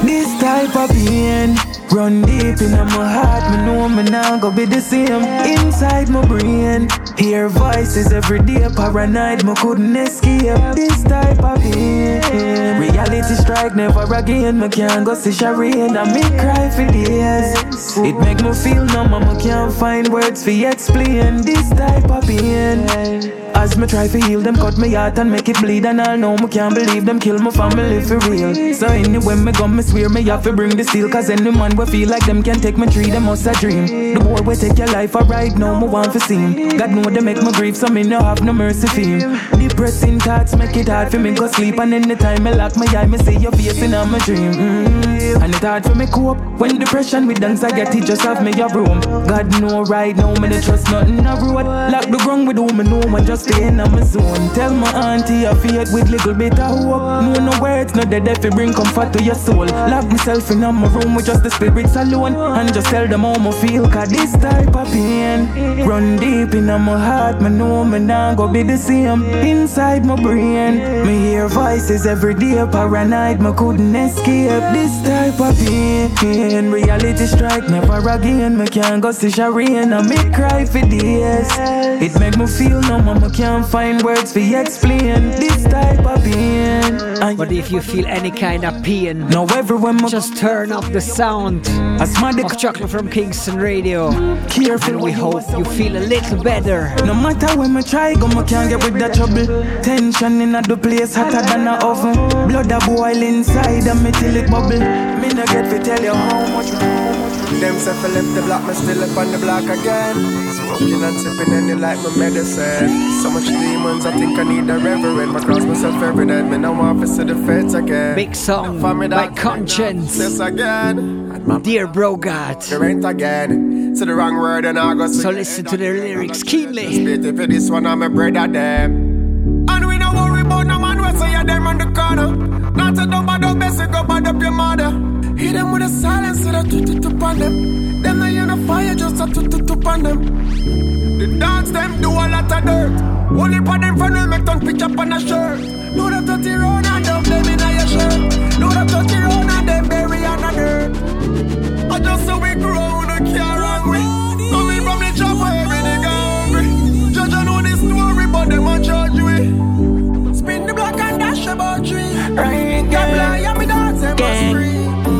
Be a millionaire. This type of pain. Run deep in my heart, me know me now go be the same. Inside my brain, hear voices every day Paranoid, me couldn't escape. This type of pain Reality strike never again, me can't go see Shireen And me cry for days. It make me feel numb and me can't find words for explain. This type of pain as me try to heal them, cut me heart and make it bleed And I know me can't believe them kill my family for real. So anyway me go, me swear me have to bring the steel Cause any man we feel like them can take my tree, them must a dream. The boy will take your life alright now, me want to see him God know they make me grieve, so me no have no mercy for him. Depressing thoughts make it hard for me go sleep And anytime me lock my eye, me see your face in my dream. Mm-hmm. And it hard for me cope When depression with anxiety just have me a room. God know right now, me no trust nothing a road. Lock the ground with whom me know and just stay in my zone. Tell my auntie I feel with little bit of hope. No, no words, no dead if bring comfort to your soul. Lock myself in my room with just the spirits alone. And just tell them how I feel, cause this type of pain run deep in my heart. Me know me now go be the same inside my brain. Me hear voices every day, paranoid, me couldn't escape this type of pain. Reality strike never again. Me can't go see Shireen and me cry for days. It make me feel no mama can't find words for explain this type of pain.
But if you feel any kind of pain,
now everyone must
just turn off the sound of chocolate from Kingston Radio.
Careful,
and we hope you feel a little better.
No matter when me try, go me can't get with that trouble. Tension in the place hotter than a oven. Blood a boil inside of me till it bubble. Me no get to tell you how much.
Them say I left the block, me still up on the block again. Smoking and sipping any like my medicine. So much demons, I think I need a reverend. My cross myself every every day, me now office to the feds again.
Big song by Konshens.
This again.
Dear bro God.
The rent again. To the wrong word and I go
So listen to the lyrics keenly.
Spit for this one, I'm a brother them. And we don't worry about no man, we say them on the corner. Not to dumb bad up, best go bad up your mother. Hit them with a silence, so that to to on them. Them they in a fire, just a to to on them. The dogs them do a lot of dirt. Only for them friend will make them pitch up on a shirt. No that dirty round and them them in your shirt. No that dirty round and them bury on the dirt. I just so we grow, no care wrong we.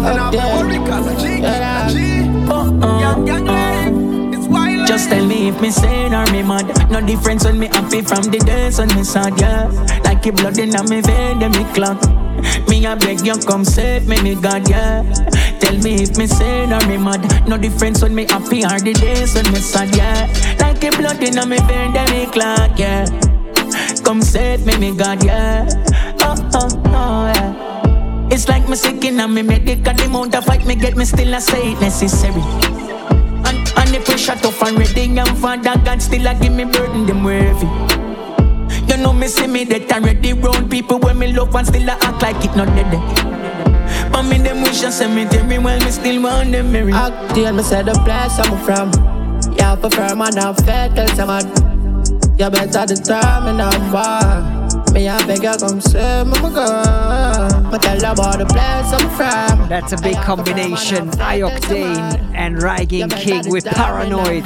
Free. And I'm worry cause a G, a G. Uh-uh. Young gang life, it's wild.
Just tell me if me sane or me mad. No difference when me happy from the days when me sad, yeah. Like a blood in me vein, then me clot. Me I beg you come save me, me God, yeah. Tell me if me sane or me mad. No difference when me happy or the days when me sad, yeah. Like a blood in me vein, then me clot, yeah. Come save me, me God, yeah. Oh, oh, oh, yeah. It's like me sick in me medic and the amount of fight me get me still a say it necessary. And, and the pressure tough and ready and father God still a give me burden them heavy. You know me see me that already round people when me love and still a act like it not dead. But me them wish a cemetery while me still want them marry.
Act me say the place I'm from. Yeah, prefer man and fake tell some. You better determine I'm why. Me I beg you come me, my girl. But tell about the place I'm from.
That's a big combination. I-Octane and Rygin King with Paranoid.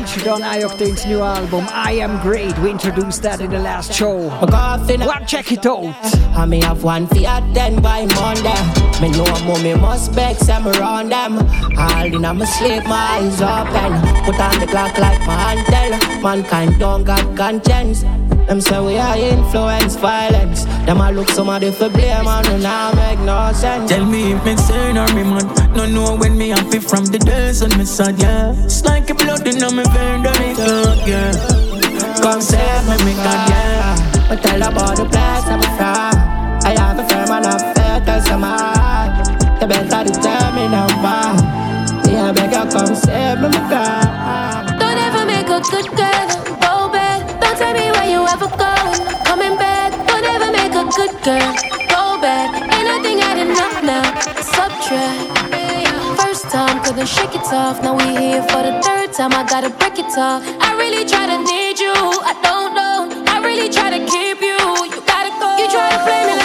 Featured on I-Octane's new album, I Am Great. We introduced that in the last show. Well, check it out.
I may have one Fiat then by Monday. Me know I'm mommy must beg some around them. All in my sleep, my eyes open. Put on the clock like my antel. Mankind don't got conscience. Them say we are influence violence. Them I look somebody for blame and it now make no sense.
Tell me if me sane or me mad. No know when me happy from the days when me sad, yeah. It's like a blood in me me. Come save me, me yeah.
But tell about the place I'm from. I have a firm and a fair cause I'm hard. You better. Yeah, beg you come save me, my God.
Don't ever make a good girl go back. Don't tell me where you ever go. Coming back. Don't ever make a good girl go back. Ain't nothing adding up now. Subtract. Couldn't shake it off. Now we here for the third time, I gotta break it off. I really try to need you, I don't know. I really try to keep you, you gotta go. You try to play me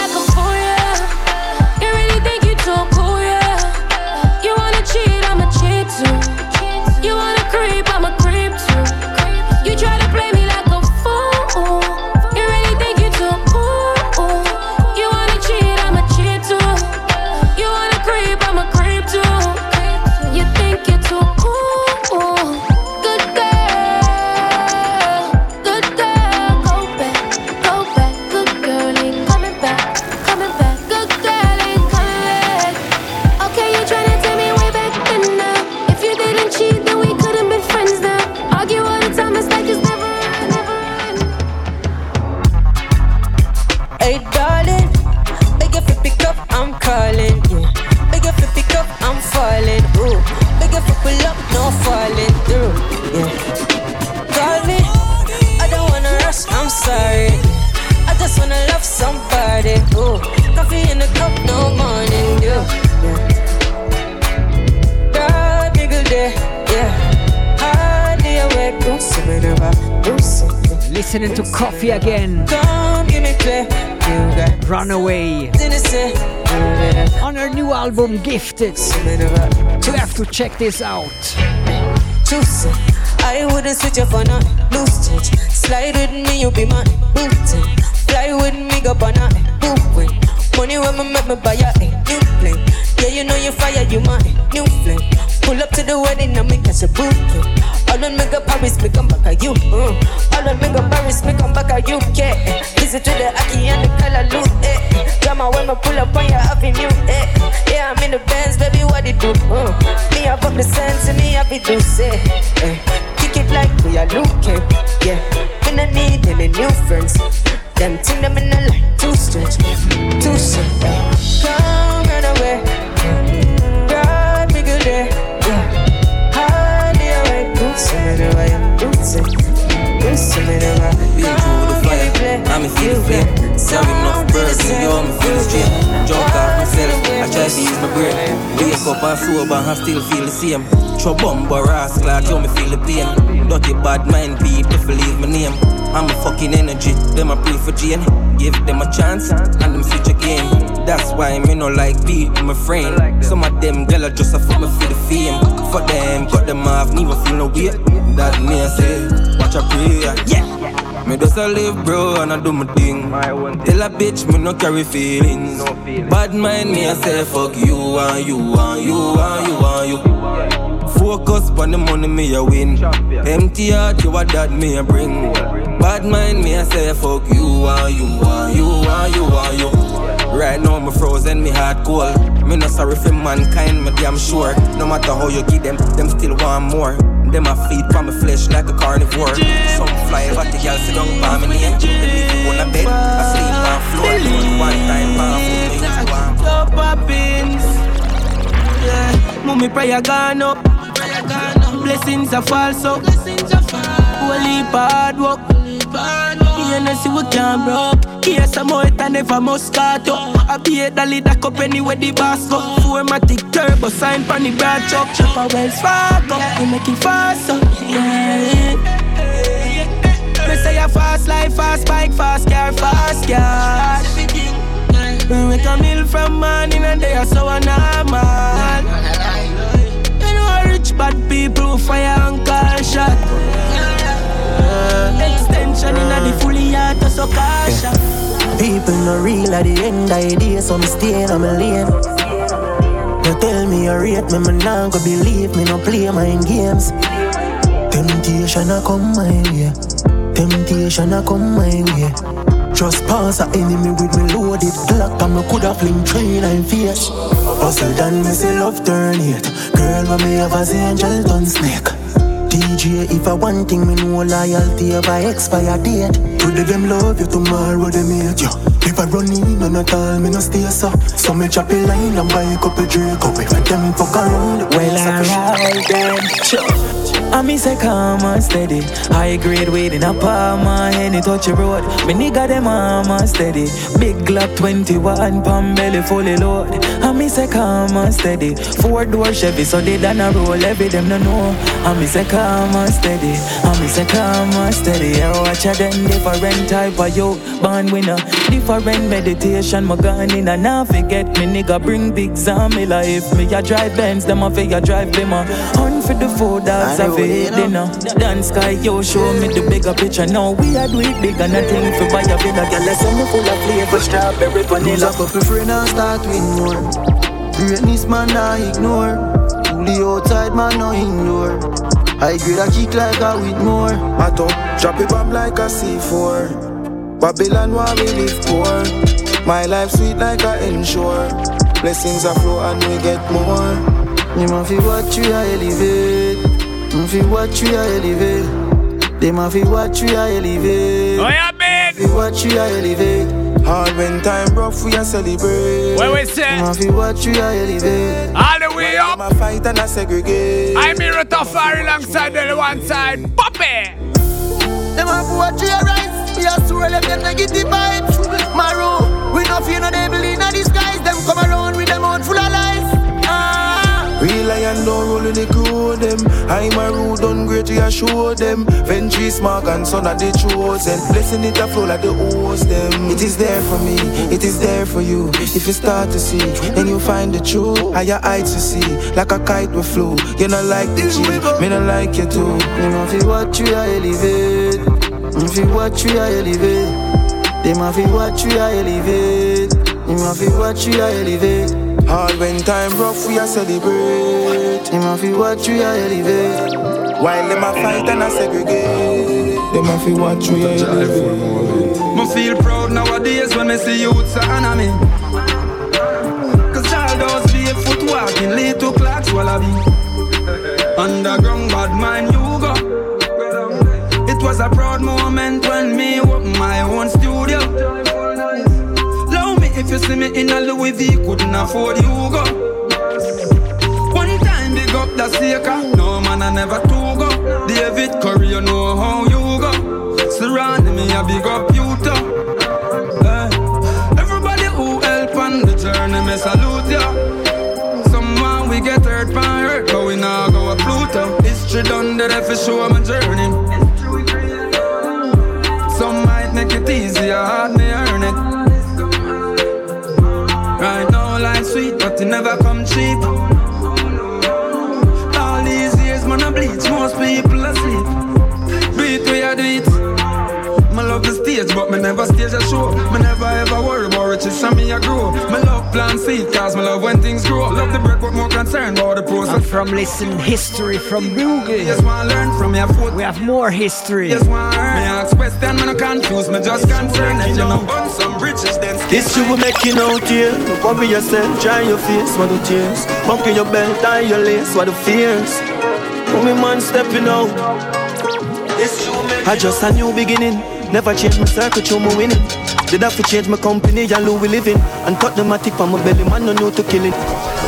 Listening to Koffee again.
Come give me clear, you got
Runaway. On her new album Gifted. You have to check this out.
I wouldn't switch you for nothing. Loose change. Slide with me, you be mine. Booting. Fly with me, go banana. Moving. Money when me make me buy a new plane. Yeah, you know you fire, you mine. New flame. Pull up to the wedding and me catch a bouquet. All on me go Paris, me come back at you. Mm. All on me go Paris, me come back at UK. Visit to the Aki and the color loot. Eh. Drama when me pull up on your avenue. Eh. Yeah, I'm in the Benz, baby, what it do? Mm. Me have up the sense and me have it do say. Eh. Kick it like we are looking. Yeah, me no need any new friends. Them thing them in a line too strange, too. Come Do something away.
Been through the fire, I'm in feel flame. Sorry, enough birds, yo, me feel strain. Jump off myself, I try to ease my brain. Wake up and sober, I still feel the same. Trouble, rascal, like yo, me feel the pain. Dirty bad mind, people, leave my name. I'm a fucking energy, them I pray for Jane. Give them a chance, and them switch again. That's why me no like people, my friend. Some of them girl are just a fuck me for the fame. For them, cut them off, never feel no weight. That me I say, watch a prayer, yeah. Me just a live, bro, and I do my thing. Tell a bitch me no carry feelings. Bad mind me, I say fuck you and you and you and you and you. Focus on the money me a win. Empty heart, you what that me a bring. Bad mind me, I say fuck you and you and you and you and you. Right now me frozen, me heart cold. Me no sorry for mankind, me damn sure. No matter how you give them, them still want more. Them a feed from my flesh like a carnivore. Some fly, but the girl sit down by me name. Them leave on a bed, I sleep on floor. One time, palm food, me use one.
Top poppins. Yeah, mommy prayer gone up. Blessings are false up. Holy hard work. Yeah, no see we can't broke. Here some more Moscato. I be a dolly that up anywhere the boss go. Turbo sign pan the broad truck. Chopper Wells Fargo. We make it fast up. Yeah. Me say a fast life, fast bike, fast car, fast cash. We make a meal from morning and they are so normal. You know rich bad people who fire and call shot. Extension in the fully auto so cash.
People no real at the end of the day, so me stay on my lane. You tell me you rate me, me nah go believe me, no play mind games. Temptation a come my way, temptation a come my way. Just pass a enemy with me loaded Glock and me coulda fling train and face Hustle done me say love turn it Girl when me have as angel done snake DJ if I one thing me know loyalty a expire date. Today them love you tomorrow them hate you If I run in and at all me no stay so So me chop a line and buy a couple drink up If them fuck around
Well alright then, sure
I me say calm and steady. High grade weed in a palm any touch a road. Me nigga them arm and steady. Big Glock 21, palm belly fully load. I me say calm and steady. Four door Chevy, so they done a roll. Every them no know. I me say calm and steady. I me say calm and steady. I watch a them different type of yo. Born winner, different meditation. My gun in and now forget me nigga bring big zombie life. Me a drive Benz, them a figure drive bimmer. Hunt for the food dogs, I eat dinner. Dance sky, yo, show me the bigger picture. Now we are do it big and nothing for buy a villa. Girl, let's me full of flavor, strawberry, vanilla.
Up a friend and start with more. Greatness man I ignore. Fully outside man no indoor. I grade a kick like a with more.
I talk, drop it bomb like a C4. Babylon where we live poor. My life sweet like a ensure. Blessings are flow and we get more.
You man fi watch you a elevate. Man fi watch you a elevate. They man fi watch you a elevate.
Oh yeah, big.
Fi watch you a elevate.
All when time rough, we a celebrate.
Where we say?
Man fi watch you a elevate.
All the way up.
I fight and I segregate.
I'm here at the far alongside the one side. Puppy.
Them a watch you a rise. We a swirl them them negative vibes. Maroon. We no fear no devil in a disguise. Them come around
Don't roll in the crew them. I'm a rude, done great, a show them. Ventry smart and son of the chosen. Blessing it a flow like the hose them. It is there for me, it is there for you. If you start to see, then you find the truth. Higher heights to see, like a kite will flow. You not like the G, me not like you too.
Them a fi watch you a elevate. Fi what you are elevate. Them a fi watch you a elevate. Them a fi watch you are elevate.
All when time rough, we a celebrate.
Them a fi watch we a elevate.
While them a fight and a segregate. Them a fi watch we a elevate.
Me feel proud nowadays when me see youths a honor me. Cause all those barefoot walking late to clocks wallaby. Underground bad man you go. It was a proud moment when me opened my own studio. If you see me in a Louis V, couldn't afford you go. One time big up the seeker, no man I never to go. David Curry, you know how you go. Surrounding me, I big up you too. Eh. Everybody who help on the journey, me salute ya. Someone we get hurt by hurt, but we now go a Pluto. History done that if show my journey. Some might make it easier, hard me earn it. It never come cheap. All these years, man, I bleach, most people stage, but me never stage a show. Me never ever worry about riches, and me a grow. Me love plant seed, cause me love when things grow. Love the break, but more concerned about the process.
I'm from Listen History from Google.
Just wanna learn from your foot.
We have more history.
Just wanna earn. Me ask question, me no confused, me just concerned. If you know burn some bridges, then
This you will make you out here. Don't worry yourself, dry your face, what the tears. Buckle your belt, tie your lace, what the fears. When me man stepping out. This you will make I just a new beginning. Never change my circle, show me winning. Did have to change my company and who we living. And cut the matic from my belly, man, no know to kill it.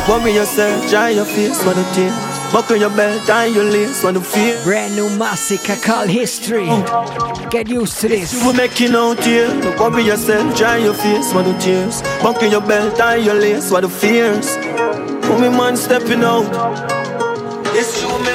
Don't worry yourself, dry your face, what the tears. Buckle your belt, tie your lace, what the fear.
Brand new Masicka called History. Get used to this.
You will make you out here. Don't worry yourself, dry your face, what the tears. Buckle your belt, tie your lace, what the fears. When me man stepping out.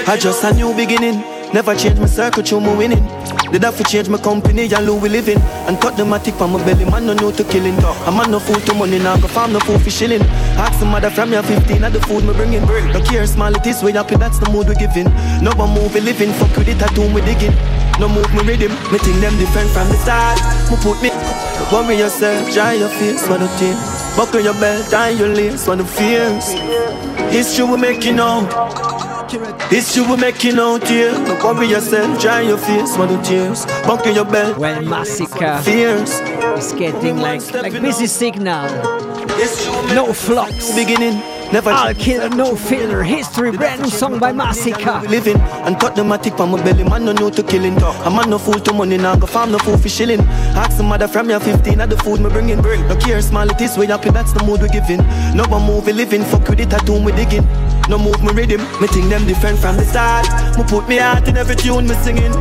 I just a new beginning. Never change my circle, show me winning. Did have to change my company and we living. And cut the matic on my belly, man no know to killing. A man no food to money, now go farm no food for shilling. Ask some mother from your 15 of the food me bringing. No care small it is, we happy, that's the mood we giving. No one move we living, fuck with it, I do we digging. No move me rhythm, me think them different from the start. Me put me, worry yourself, dry your face, what the thing. Buckle your belt, tie your lace, what the fears. History will make you know. History will make you know, dear. Don't worry yourself, dry your face, what the tears. Buckle your belt.
Well, Masicka
Fears.
is getting like like Busy Signal. No flops.
Beginning. Never
I'll kill no filler. History, brand new song by Masicka.
living and cut the matic from my belly, man no new to killing. A man no fool to money, now go farm no fool for shilling. Ask some mother from your 15 of the food me bringing. No care small it is, we happy, that's the mood we giving. No one move we living, fuck with it, I do we digging.
No move me rhythm, me think them different from the start. Me put me heart in every tune me singing.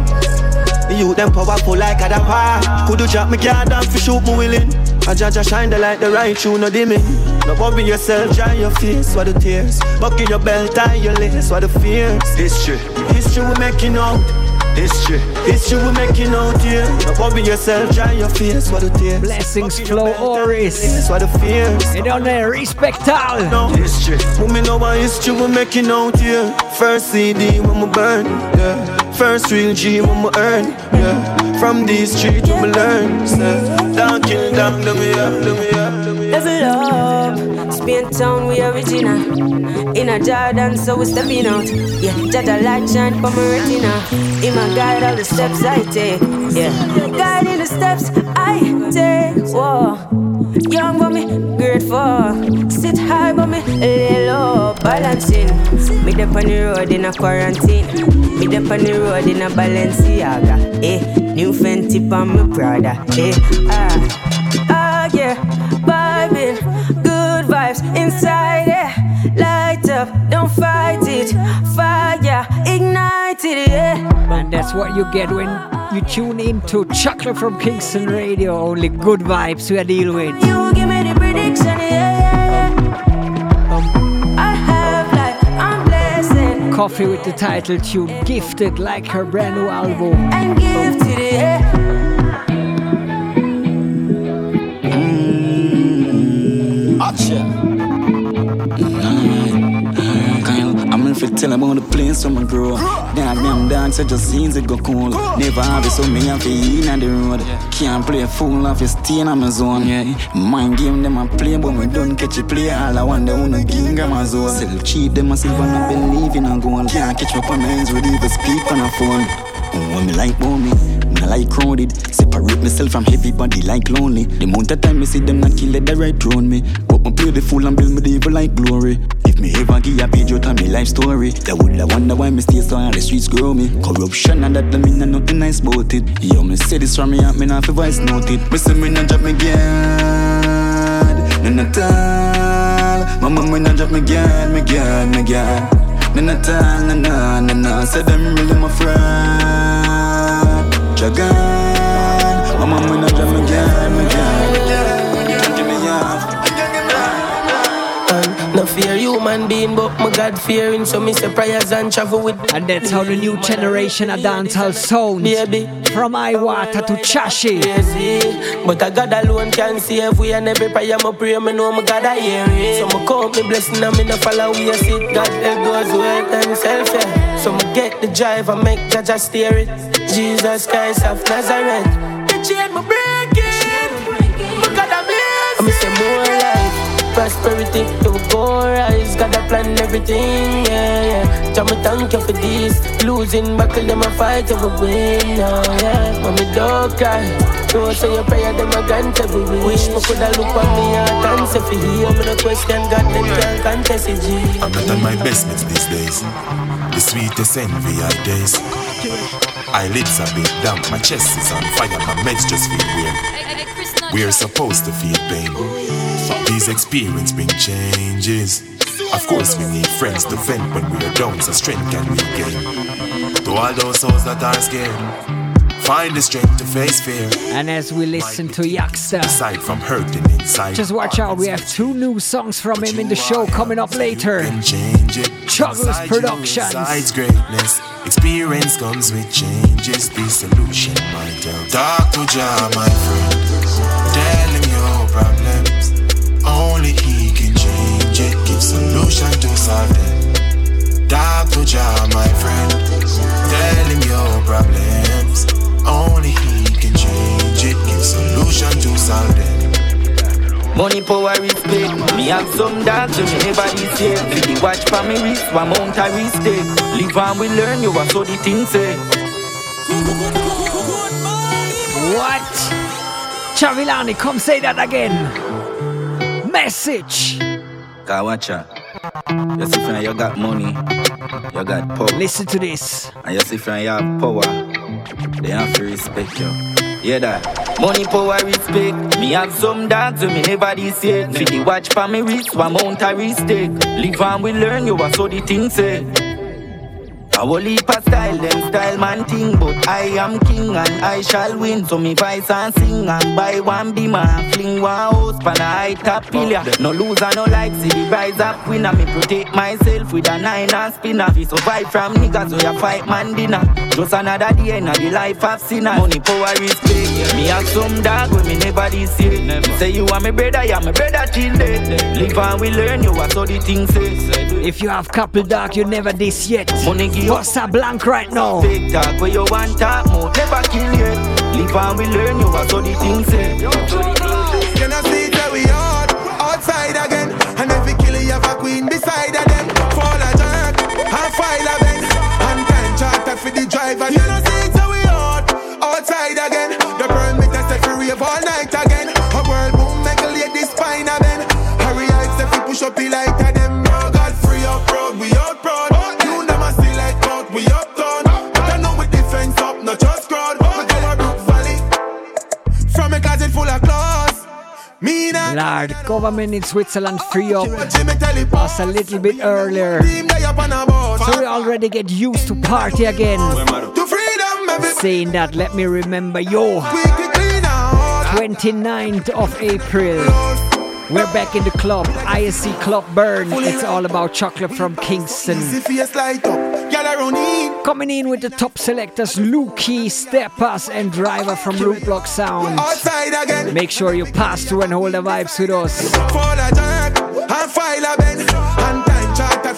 You them powerful like a war. Could you drop me card down for shoot me willing? I judge I shine the light, the right tune, no dimming. No worry yourself, dry your face, what the tears. Buckle your belt, tie your lace, what the fears. History, history we making out. History, history we making out here. No worry yourself, dry your face, what the tears.
Blessings flow Oris.
What the fears.
You don't know, respect all.
No history, women know what history we making out here. First CD when we burn, yeah. First real G when we earn, yeah. From these streets we learn, yeah. Don't kill them, do me up, do me up, do me up.
Level up, Spain town, we original. In a Jordan, so we stepping out. Yeah, Jada light shine for my retina. In my guide, all the steps I take. Yeah, guiding the steps I take. Whoa, young but me grateful. Sit high but me lay low, balancing. Me dep on the road in a quarantine. Me dep on the road in a Balenciaga. Eh, new Fenty on me Prada. Eh, ah vibes inside. Yeah, light up, don't fight it. Fire, ignite it. Yeah.
And that's what you get when you tune in to Chocolate from Kingston Radio. Only good vibes we are dealing with.
You give me the prediction, yeah, yeah, um, yeah. I have life, I'm blessed.
Koffee with the title tune Gifted like her brand new album.
I'm in for tell about the place where I grow. Dog them dance, I just scenes it go cool. Never have it, so me have to eat on the road. Can't play fool off, you stay in my zone. Yeah. Mind game them I play, but we don't catch a play. All I want, they wanna give my zone. Sell cheap, them I still wanna believe in a goal. Can't catch up on hands, ready to speak on a phone. Oh, me like me, me like crowded. Separate myself from everybody like lonely. The amount of time me see them not kill it, they right drone me. But me the fool and build me the evil like glory. If me ever give a page out of me life story, they would have wonder why me stay so on the streets grow me. Corruption and that don't mean nothing nice about it. Yo, me say this from me out, me not fi voice note it. Me say me not drop me guard, none at all. Mama me not drop me guard, me guard, me guard. None at all, nah nah nah nah. Say them really my friend. Dragon, mama me not
human being, but my God fearing. So me say prayers and travel with.
And that's how the new generation of dancehall sounds.
Baby.
From Iwata to Chashi.
But I God alone can save we and every prayer my pray, me know my God I hear it. So me call me blessing and me no follow we sit. God help those who hurt themselves, yeah. So me get the drive and make Jaja steer it. Jesus Christ of Nazareth. The chain me break prosperity, it will go rise. God a plan everything, yeah, yeah. Jah me thank you for this. Losing battle, them a fight, oh, you will win, now, yeah. Mommy don't cry. No, say your prayer, them a grant every wish. Wish me coulda look on me heart and say for hear me no question, God them can't contest it, G.
I'm not on my best mates these days. The sweetest envy I days. Eyelids are big down, my chest is on fire, my meds just feel weird. We're supposed to feel pain. These experiences bring changes. Of course, we need friends to vent when we are down, so strength can we gain. To all those souls that are scared, find the strength to face fear.
And as we listen to Yaksta,
Aside from hurting inside,
just watch out, we have two new songs from him in the show coming up later. Chuggles Productions.
resides greatness. Experience comes with changes. The solution might help. To Jah, my friend. Tell him your problems. Only he can change it. Give solution to solve them. To Jah, my friend. Tell him your problems. Only he can change it. Give solution to solve them.
Money, power, respect. Me have some dogs, so me never is here. Fi the watch for me wrist, one mount I risk take. Live and we learn, you are so the thing say.
What? Chavilani, come say that again. Message.
Cause watch out. You see friend, you got money, you got power.
Listen to this.
And you see friend, you have power. They have to respect you. Yeah, that. Money, power, respect. Me have some dogs so me never this yet. For the watch pa me wrist, one mount I risk Live and we learn, you are so the thing say. I will leap a style, them style man thing But I am king and I shall win. So me voice and sing and buy one be And fling one house pan a high top pillar No loser, no like, see the rise up winner. Me protect myself with a nine and spinner Fi survive from niggas so you fight man dinner. Just another day in the life of sinner Money, power, respect Me have some dog when me never this year Say you are my brother, you are my brother till death. Live and we learn, you are so the thing says
If you have couple dog, you never this yet.
Money give
What's a blank right now?
Big talk where you want talk more, never kill you. Live and we learn you are so the things say.
Can I see that we hard outside again? And every kill you have a queen beside of them. Fall a jerk, and file a bend, and time charter for the driver. You know see that we hard outside again.
Lord, government in Switzerland free up us a little bit earlier. So we already get used to party again.
To freedom, every
Saying that, let me remember yo. 29th of April. We're back in the club, ISC Club Bern. It's all about chocolate from Kingston. Coming in with the top selectors Lukey, Steppers, and Driver from Loop Block Sound. Make sure you pass through and hold the vibes with us.
For the jerk, and file a bend. And time charter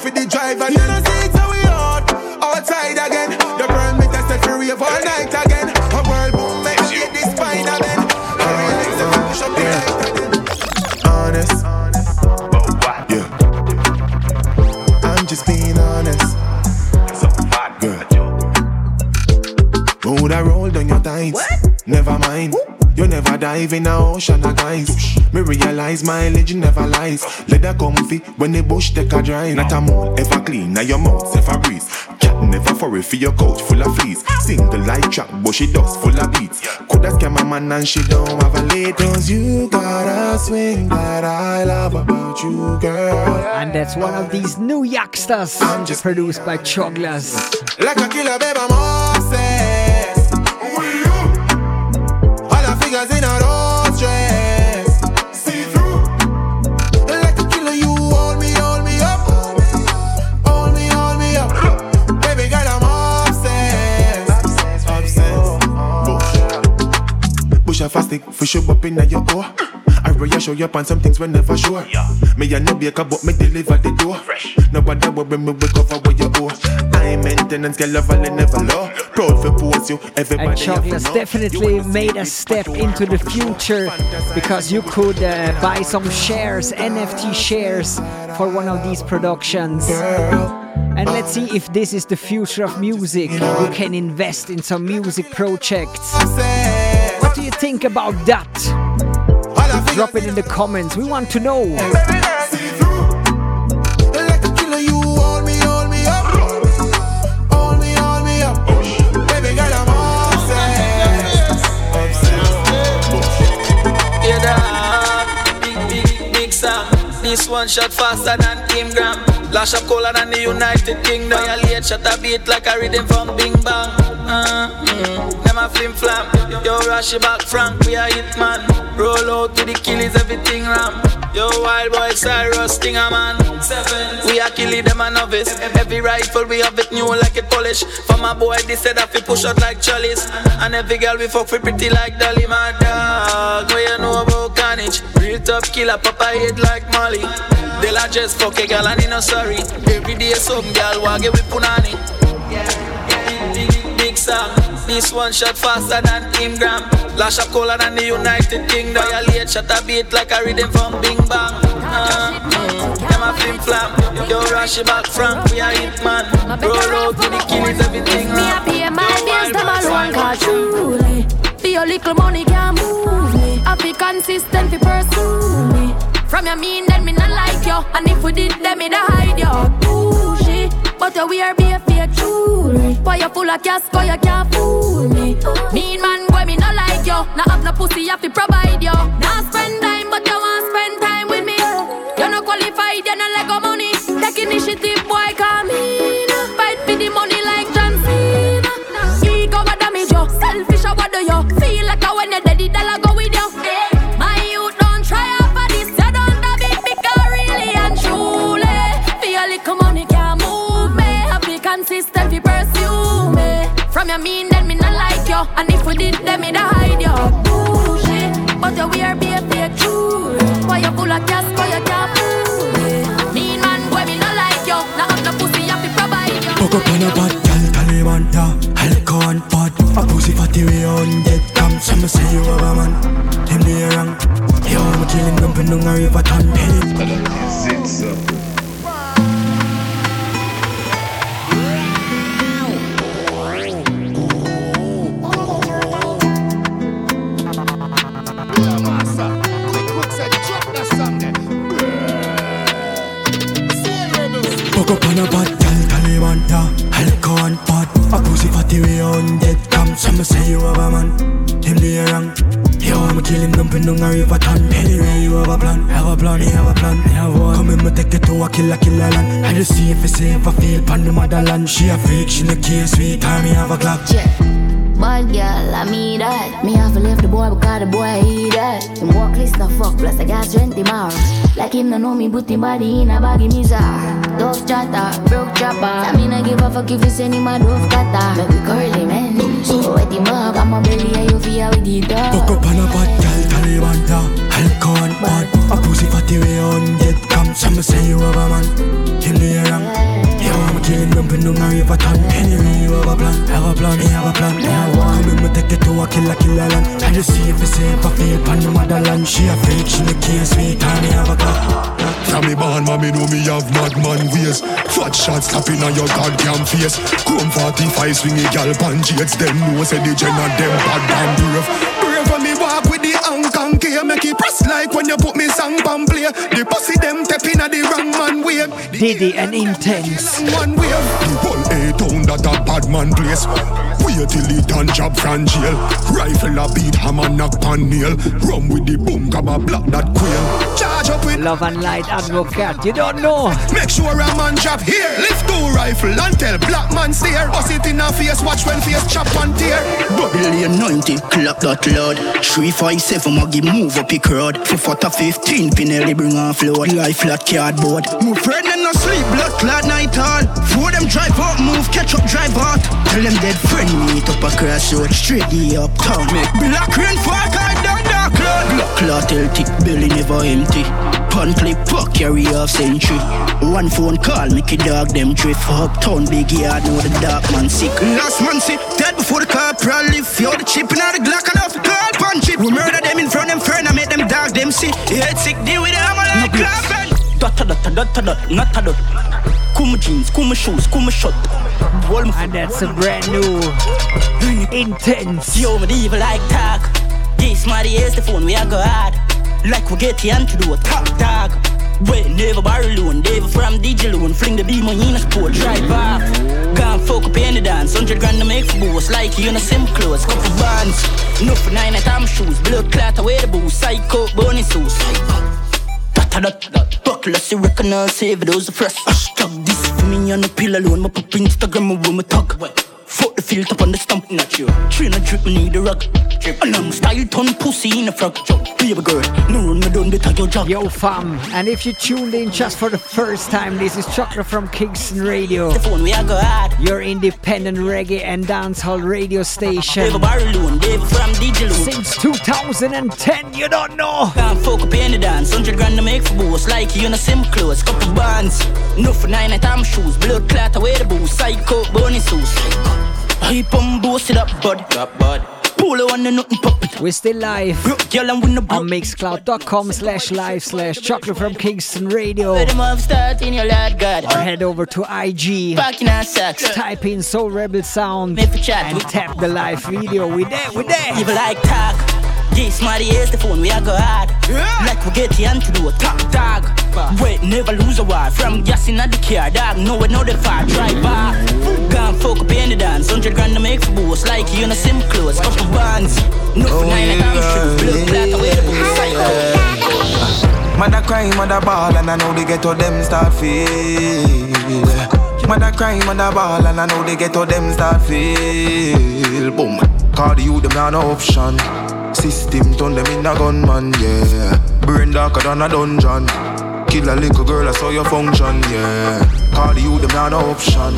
Would I roll down your tights? Never mind. You never dive in a ocean of guys. Me realize mileage never lies. Leather comfy when the bush take a drive. Not a mole ever clean, now your mouth ever breeze. Cat never furry for your couch full of fleas. Single light trap, but she dust full of beats. Coulda scam a man and she don't have a late. Cause you got a swing that I love about you, girl.
And that's one of these new youngsters produced by Choglers.
Like a killer, babe, I'm obsessed. All the figures in a rose dress. See through. Like a killer, you hold me, hold me up. Hold me, hold me up. Baby girl, I'm obsessed. Obsessed. obsessed. Bush. Bush a fast stick, fish up up in your core. I really show you up on some things we never sure. Me a no baker, but me deliver the door. Nobody worry me, we cover what you owe. I maintenance, girl, level and never low. Proud for post you, everybody.
And
have to
Choglers
know.
definitely made a step into the future because you could uh, buy some shares, NFT shares, for one of these productions. And let's see if this is the future of music. You can invest in some music projects. What do you think about that? Drop it in the comments. We want to know.
Like a killer, you hold me, hold me up. Hold me, hold me up. Baby girl, I'm obsessed.
Yeah, that big, big, big Sam. This one shot faster than Kim Graham. Lash up colder than the United Kingdom. Violate shot a beat like a rhythm from Bing Bang. Uh, mm, a flim flam. Yo, rush it back, Frank, we a hit man. Roll out to the killies, everything ram. Yo, wild boy, Cyrus, Stinger man. Seven. We a killing them a novice. Every rifle we have it new like it polish. For my boy, they said that we push out like chalice. And every girl we fuck we pretty like Dolly, my dog. What you know about carnage? Real tough killer, papa head like Molly. They la just fuck a girl and he no sorry. Every day some girl walk with punani. Big, Sam. This one shot faster than Kim Graham. Lash up colder than the United Kingdom. Violate shot a beat like a rhythm from Bing Bang. Uh, mm, them a flim flam. Yo, rush it back, Frank, we a hit man. Roll out to the killies, everything
Me a pay my bills, them alone cause truly For your little money can't move me I be consistent fi pursue me From your mean then me not like you And if we did then me da hide you Bougie But you wear be a fake jewelry Boy you full of cash, boy you can't fool me Mean man boy me not like you yo. Now have no pussy, you have to provide yo. Now spend time, but you want spend time with me. You're not qualified, you're not And if we did, then me da hide you. Bullshit, but you wear be a fake true. Why you full of gas, why you can't fool me? Mean man, boy, me not like you. Now have no pussy, you have to provide you.
Fuck up on a bad gal, Taliban, yeah Alcohol and pot A pussy fatty way on dead Come, some say you have a man Them they wrong Yo, I'm killing them, but no river ton Fuck up on a bad gal, Taliban, yeah. Alcohol and pot A pussy fatty way on dead Come, some say you have a man. Them they wrong Yo, I'm killing them, but no river ton Anyway, you have a plan, have a plan, you have a plan, you have one. Come in, me take it to a killer, killer land. I just see if it's safe, I feel pan the motherland. She a freak, she no care, sweet time, me have a clock
Yeah. Bad girl, I mean that. Me have to leave the boy because the boy eat that. Him walk list no fuck, plus I got strength him out. Like him no know me, put him body in a baggy mizar. Dove chatter, broke chopper. I mean I give a fuck if you send him a dove cutter. Make we curly man. So wet him up, I'm a belly and you feel with the dog.
Fuck up on a bad gal, Taliban, yeah Alcohol pot A pussy fatty way on dead Come, some say you have a man Him they wrong Yo, I'm killing them, but no river ton. Anyway, you have a plan, have a plan, me have a plan, me have one. Come in, me take it to a killer, killer land. I just see if it's safe, I feel pan the motherland. She a freak, she no care, sweet time, me have a clock
From me born, mommy know me have madman ways. Fat shots slapping on your goddamn face. Chrome 45 swingy gal pan jades Them know say the gen of them bad damn brave. Brave when me walk with the Hong gear Make it press like when you put me song pan play The pussy them tapping at the wrong man wave
Diddy and Intence.
One wave Whole A-town that a bad man place Wait till he done job from jail Rifle a beat hammer knock pan nail Run with the boom grab a block that quail Charge up with
Love and Light Advocate. You don't know.
Make sure a man drop here. Rifle and tell black man stare. Bust it in a face, watch when face chop and tear.
Babylon 90, clap that loud. 357, Maggie move up your crowd. 4 15, Pinelli bring on flood. Life flat cardboard. Move friend and no sleep, blood clot night all Four them drive out, move, catch up, drive out. Tell them dead friend meet up across road. Straight the uptown. Make black rain fall, I down dark cloud Blood clot healthy, belly never empty. Pan clip, fuck, carry off century. One phone call, make a dog them drift. Uptown, big yard, know the dark man sick. Last man sick, dead before the car probably You're the chip, now the Glock and off the call punch it We murder them in front of them friend, I make them dog them sick. Head sick, deal with them, I'm like clapping Dot dot dot dot dot, not a dot. Kuma jeans, kuma shoes, kuma shot.
And that's a brand new Intence.
Yo, the evil like tag This my is the phone, we are go hard Like we get the antidote, top dog. Wait, never borrow loan, never from DJ loan Fling the beam on in a sport, drive off. Gone fuck up the dance, 100 grand to make for boss Like you in a sim clothes, couple bands. No for nine at arm shoes, blood clot away the booze. Psycho, bunny sauce Buckle, see recognize, save those fresh Hashtag this for me on the pill alone. My pop Instagram, my woman talk. Fuck the filter on the stump, not you Train a drip, me need a rug. And I'm style ton pussy in a frog. Baby girl, no run me down, better your job.
Yo fam, and if you tuned in just for the first time, this is Chocolate from Kingston Radio.
The phone, we are go hard
Your independent reggae and dancehall radio station.
Borrow loan, never from DJ
Since 2010, you don't know.
Can't fuck up the dance, 100 grand to make for boss Like you in a sim clothes, couple bands. No for nine at arm shoes, blood clot away the booze. Psycho, bunny sauce Hype on boast it up, bud. Up, bud. Polo on the nothing pop it.
We're still live.
Girl, I'm with the
on mixcloud.com slash live slash chocolate from Kingston Radio.
Let them have start in your lad, God.
Or head over to IG.
Back in our sacks
Type in Soul Rebel Sound
Make a
and tap the live video. We there, we there.
Evil like talk This smarty is the phone, we are go hard Like we get the antidote, top dog. Wait, never lose a war. From gas in the car, dog. No, we know the far, drive off Gone fuck up in the dance. 100 grand to make for boss. Like you know, sim clothes, couple bands. No oh, nine, yeah, I'm blue, black, away the psycho.
Mother cry, mother ball, and I know they get to them start feel. Mother cry, mother ball, and I know they get to them start feel. Boom, call you them not no option. System turn them in a gunman, yeah. Brain darker than a dungeon. Kill a little girl, I saw your function, yeah. Call you them not no option.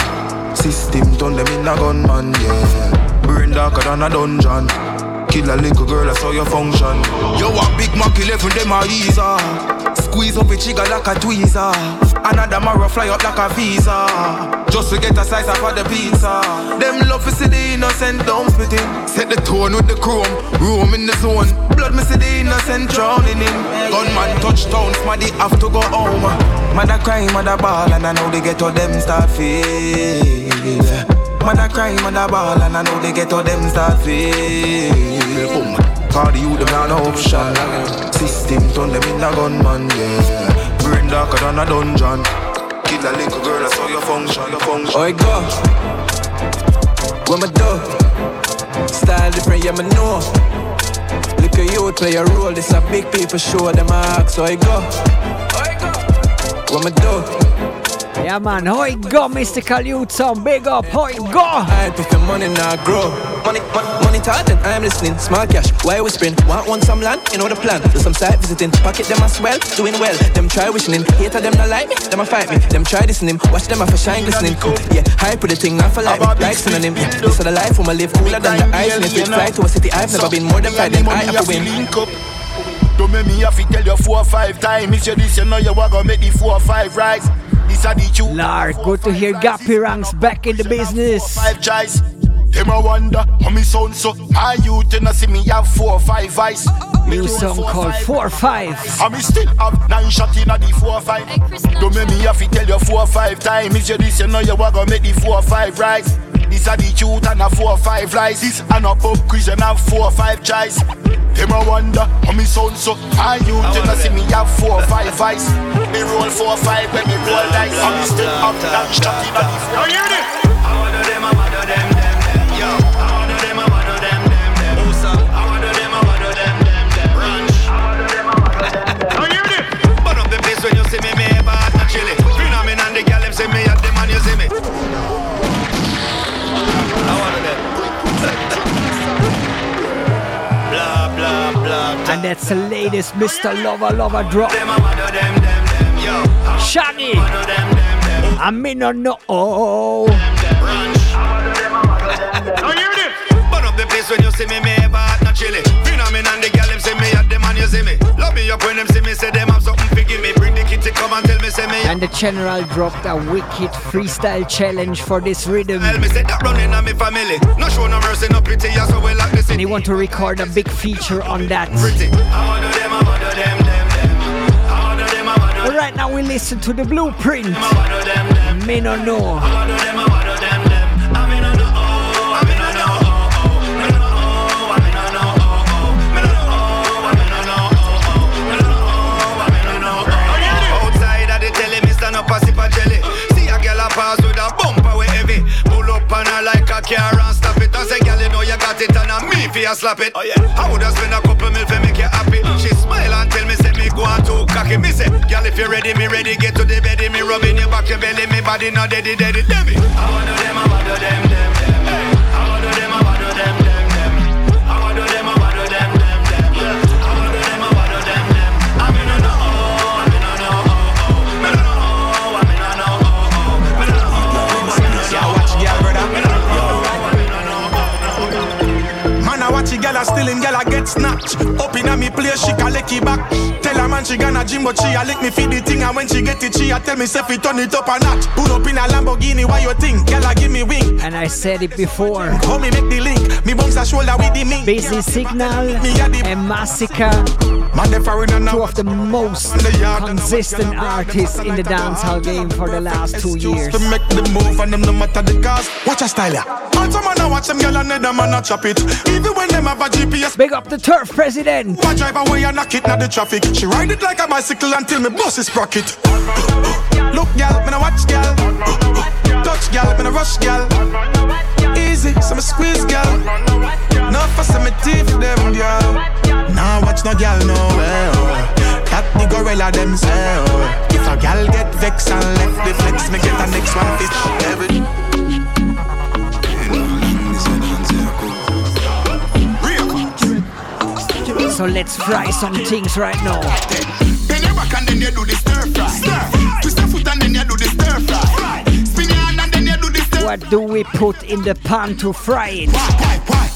System turn them in a gunman, yeah. Brain darker than a dungeon. Kill a little girl, I saw your function. Yo, a Big Mac 11, them a easer. Ah. Squeeze up a trigger like a tweezer. Another marrow fly up like a visa. Just to get a slice of the pizza. Them love to see the innocent dump spitting. Set the tone with the chrome, room in the zone. Blood me see the innocent drowning in. Gunman touchdown, smaddy have to go home. Mother cry, mother ball, and I know they get all them start feel. Mother cry, mother ball, and I know they get all them start feel. Boom. Call the youth, them not no option. System turn them in a gunman, yeah. Brain darker than a dungeon. Kill a little girl, that's how you function, you function.
Oh, go. What me do? Style different, yeah, me know. Look at you play a role, this a big people show them ask, so I go. Oi, go. What me do?
Yeah, man. How it go, Mr. Youth Song? Big up. How it go?
I if the money not grow. Money, money, money talking. I'm listening. Small cash. Why whispering? Want one some land? You know the plan. Do some site visiting. Pocket them as well. Doing well. Them try wishing in. Hater them not like me. Them a fight me. Them try listening. Watch them for shine glistening. Yeah, hype with the thing. Not for like me. Like synonym. Yeah, this is the life. I'ma live cooler than the ice. And if it fly to a city, I've never been more than five. Then I have to win.
Don't make me have to tell you four or five times. If you this, you know you are gonna make the four or five rise. This a the truth.
Lord, good to hear Gappy Ranks back in the business.
Five choice. Them a wonder how me sound so high you to see me have four five eyes. Uh, uh, uh.
New song called Four Five.
And me still have nine shot in the four five. Don't make me have to tell you four five times. If you this, you know you are gonna make the four five rise. This a the truth and a four or five lies. This and a pub quiz and have four five choice. Them a wonder how me sound so high you to see me have four five eyes. Me roll four or five when me roll dice. Me still have nine shot in the four. You hear And
that's the latest Mr. Lover Lover drop. Shaggy. I mean, no, no. Oh.
Burn up the place when you see me, me ever hot, not chilly. Phenomenon, the gal them see me at the man you see me. Love me up when them see me, say them And
the general dropped a wicked freestyle challenge for this rhythm.
Tell me, say that running on me family. No show no mercy, no pity, yeah, so we.
And he want to record a big feature on that. Right now we listen to the blueprint. Me no know.
A car and stop it. I say, girl, you know you got it, and I'm me for you slap it. Oh yeah. I woulda spend a couple mil for make you happy. Mm. She smile and tell me, say me go on too cocky. Me say, girl, if you ready, me ready. Get to the bed, me rubbing your back, your belly, me body not deady, deady, deady. I wanna them, I wanna them, them, them.
Gyal a stealing, gyal a get snatched. Up inna me place, she can lick it back. Tell her man she gonna gym, but she a lick me feed the thing. And when she get it, she a tell me if it turn it up a notch. Pull up in a Lamborghini, why you think? Gyal a give me wing.
And I said it before.
How me make the link? Me bumps a shoulder with the mink.
Busy Signal and Masicka. Two of the most consistent artists in the dancehall game for the last two years.
To make the move and them no matter the cost. Watch a style ya. All some man a watch them gyal and them man a chop it. Even when them have a GPS.
Big up the turf president.
My drive away and knock it now the traffic. She ride it like a bicycle until me bust is sprocket. Look, gal, me no watch, gal. Touch, gal, me no rush, gal. Easy
easy, some squeeze, girl. No fuss on me teeth, them, girl. Now watch no girl nowhere. Oh. That the gorilla themself. Oh. If a girl get vexed and left the flex, me get a next one fish. Every
So let's fry some things right now.
Bend your back and then you do the stir fry. Stir. Twist your foot and then you do the stir fry. Spin your hand and then you do the stir
What do we put in the pan to fry it?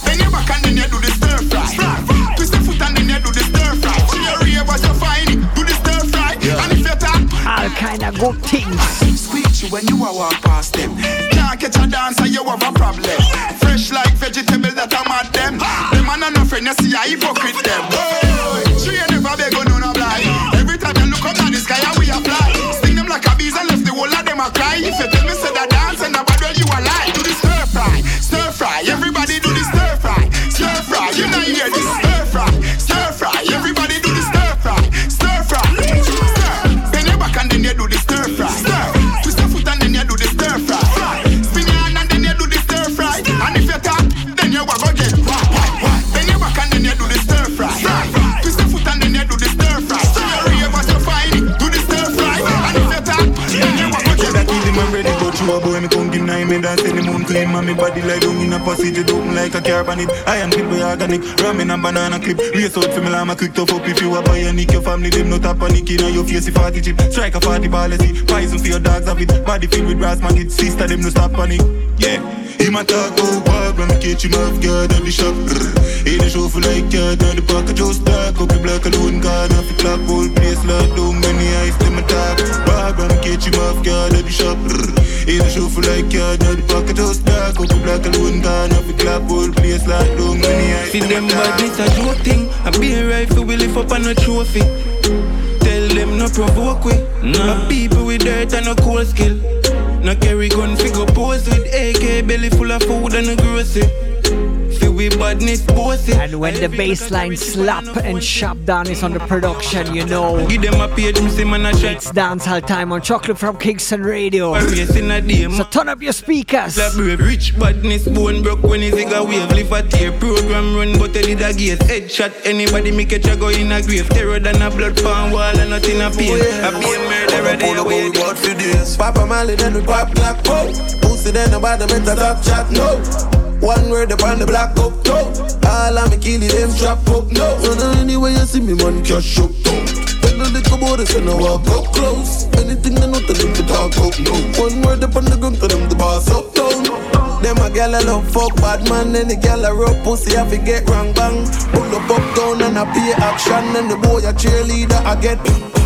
Bend your back and then you do the stir fry. Twist your foot and then you do the stir fry. She a rave as you find it. Do the stir fry. And if you talk,
All kind of good things.
squeeze you when you a walk past them. Can't catch a dancer, you have a problem. Fresh like vegetable that I'm at them. Them man and no friend, you see a hypocrite them. Hey, she ain't never beg on no blind. Every time you look up at the sky, we a fly. Sting them like a bees and left the whole of them a cry. If you tell me say that dance and nobody well, you a lie. Do the stir fry, stir fry. Everybody do the stir fry, stir fry. You know hear this go a
boy, me come give nine, me dance in the moon clean, man, me body like down in a passage, it open like a car bonnet. I am boy organic, ramen and banana clip. Race out for me, llama quick tough up if you a buy a nick, your family, them not a panic in your face, if 40 chip. Strike a 40 ball, see, poison for your dogs have it. Body filled with brass magnet, sister, them no stop panic. Yeah. Him a talk about walk, when me catch him off guard on the shop. In show for like yard, on the pocket just dark. Up the black alone, gone off the clock, whole place locked down. Many eyes, them a talk. Walk, when me catch him off guard on the shop. In the show for like yard, on the pocket just dark. Up the black alone, gone off the clock, whole place like down. Many eyes,
Feed them
them a
bad,
talk.
it's a joke thing. I be a rifle, we lift up on a trophy. Tell them no provoke we. No people with dirt and no cool skill. No carry gun, figure pose with AK, belly full of food and a grocery. Feel we badness, bossy.
And when the bass line slap and sharp down is on the production, you know.
Give them a page, man a.
It's dancehall time on Chocolate from Kingston Radio.
A race in a day,
So turn up your speakers.
Like brave, rich badness, bone broke when he zig a wave. Live a tear, program run, but I did a gaze. Headshot, anybody make a go in a grave. Terror than a blood pan wall and nothing a pain. Oh, a be a murderer, they away.
God for this. Papa Marley then we pop black pop. Pussy then nobody make a top chat no. One word upon the black up top. All of me kill it, them trap up no. So now anyway you see me man cash up top. When the liquor boy is no walk up close. Anything they know to them to talk up no. One word upon the gun to them the boss up down. Them a gal a love fuck bad man, and the gal a rub pussy I get wrong bang. Pull up up down and I pay action, and the boy a cheerleader I get.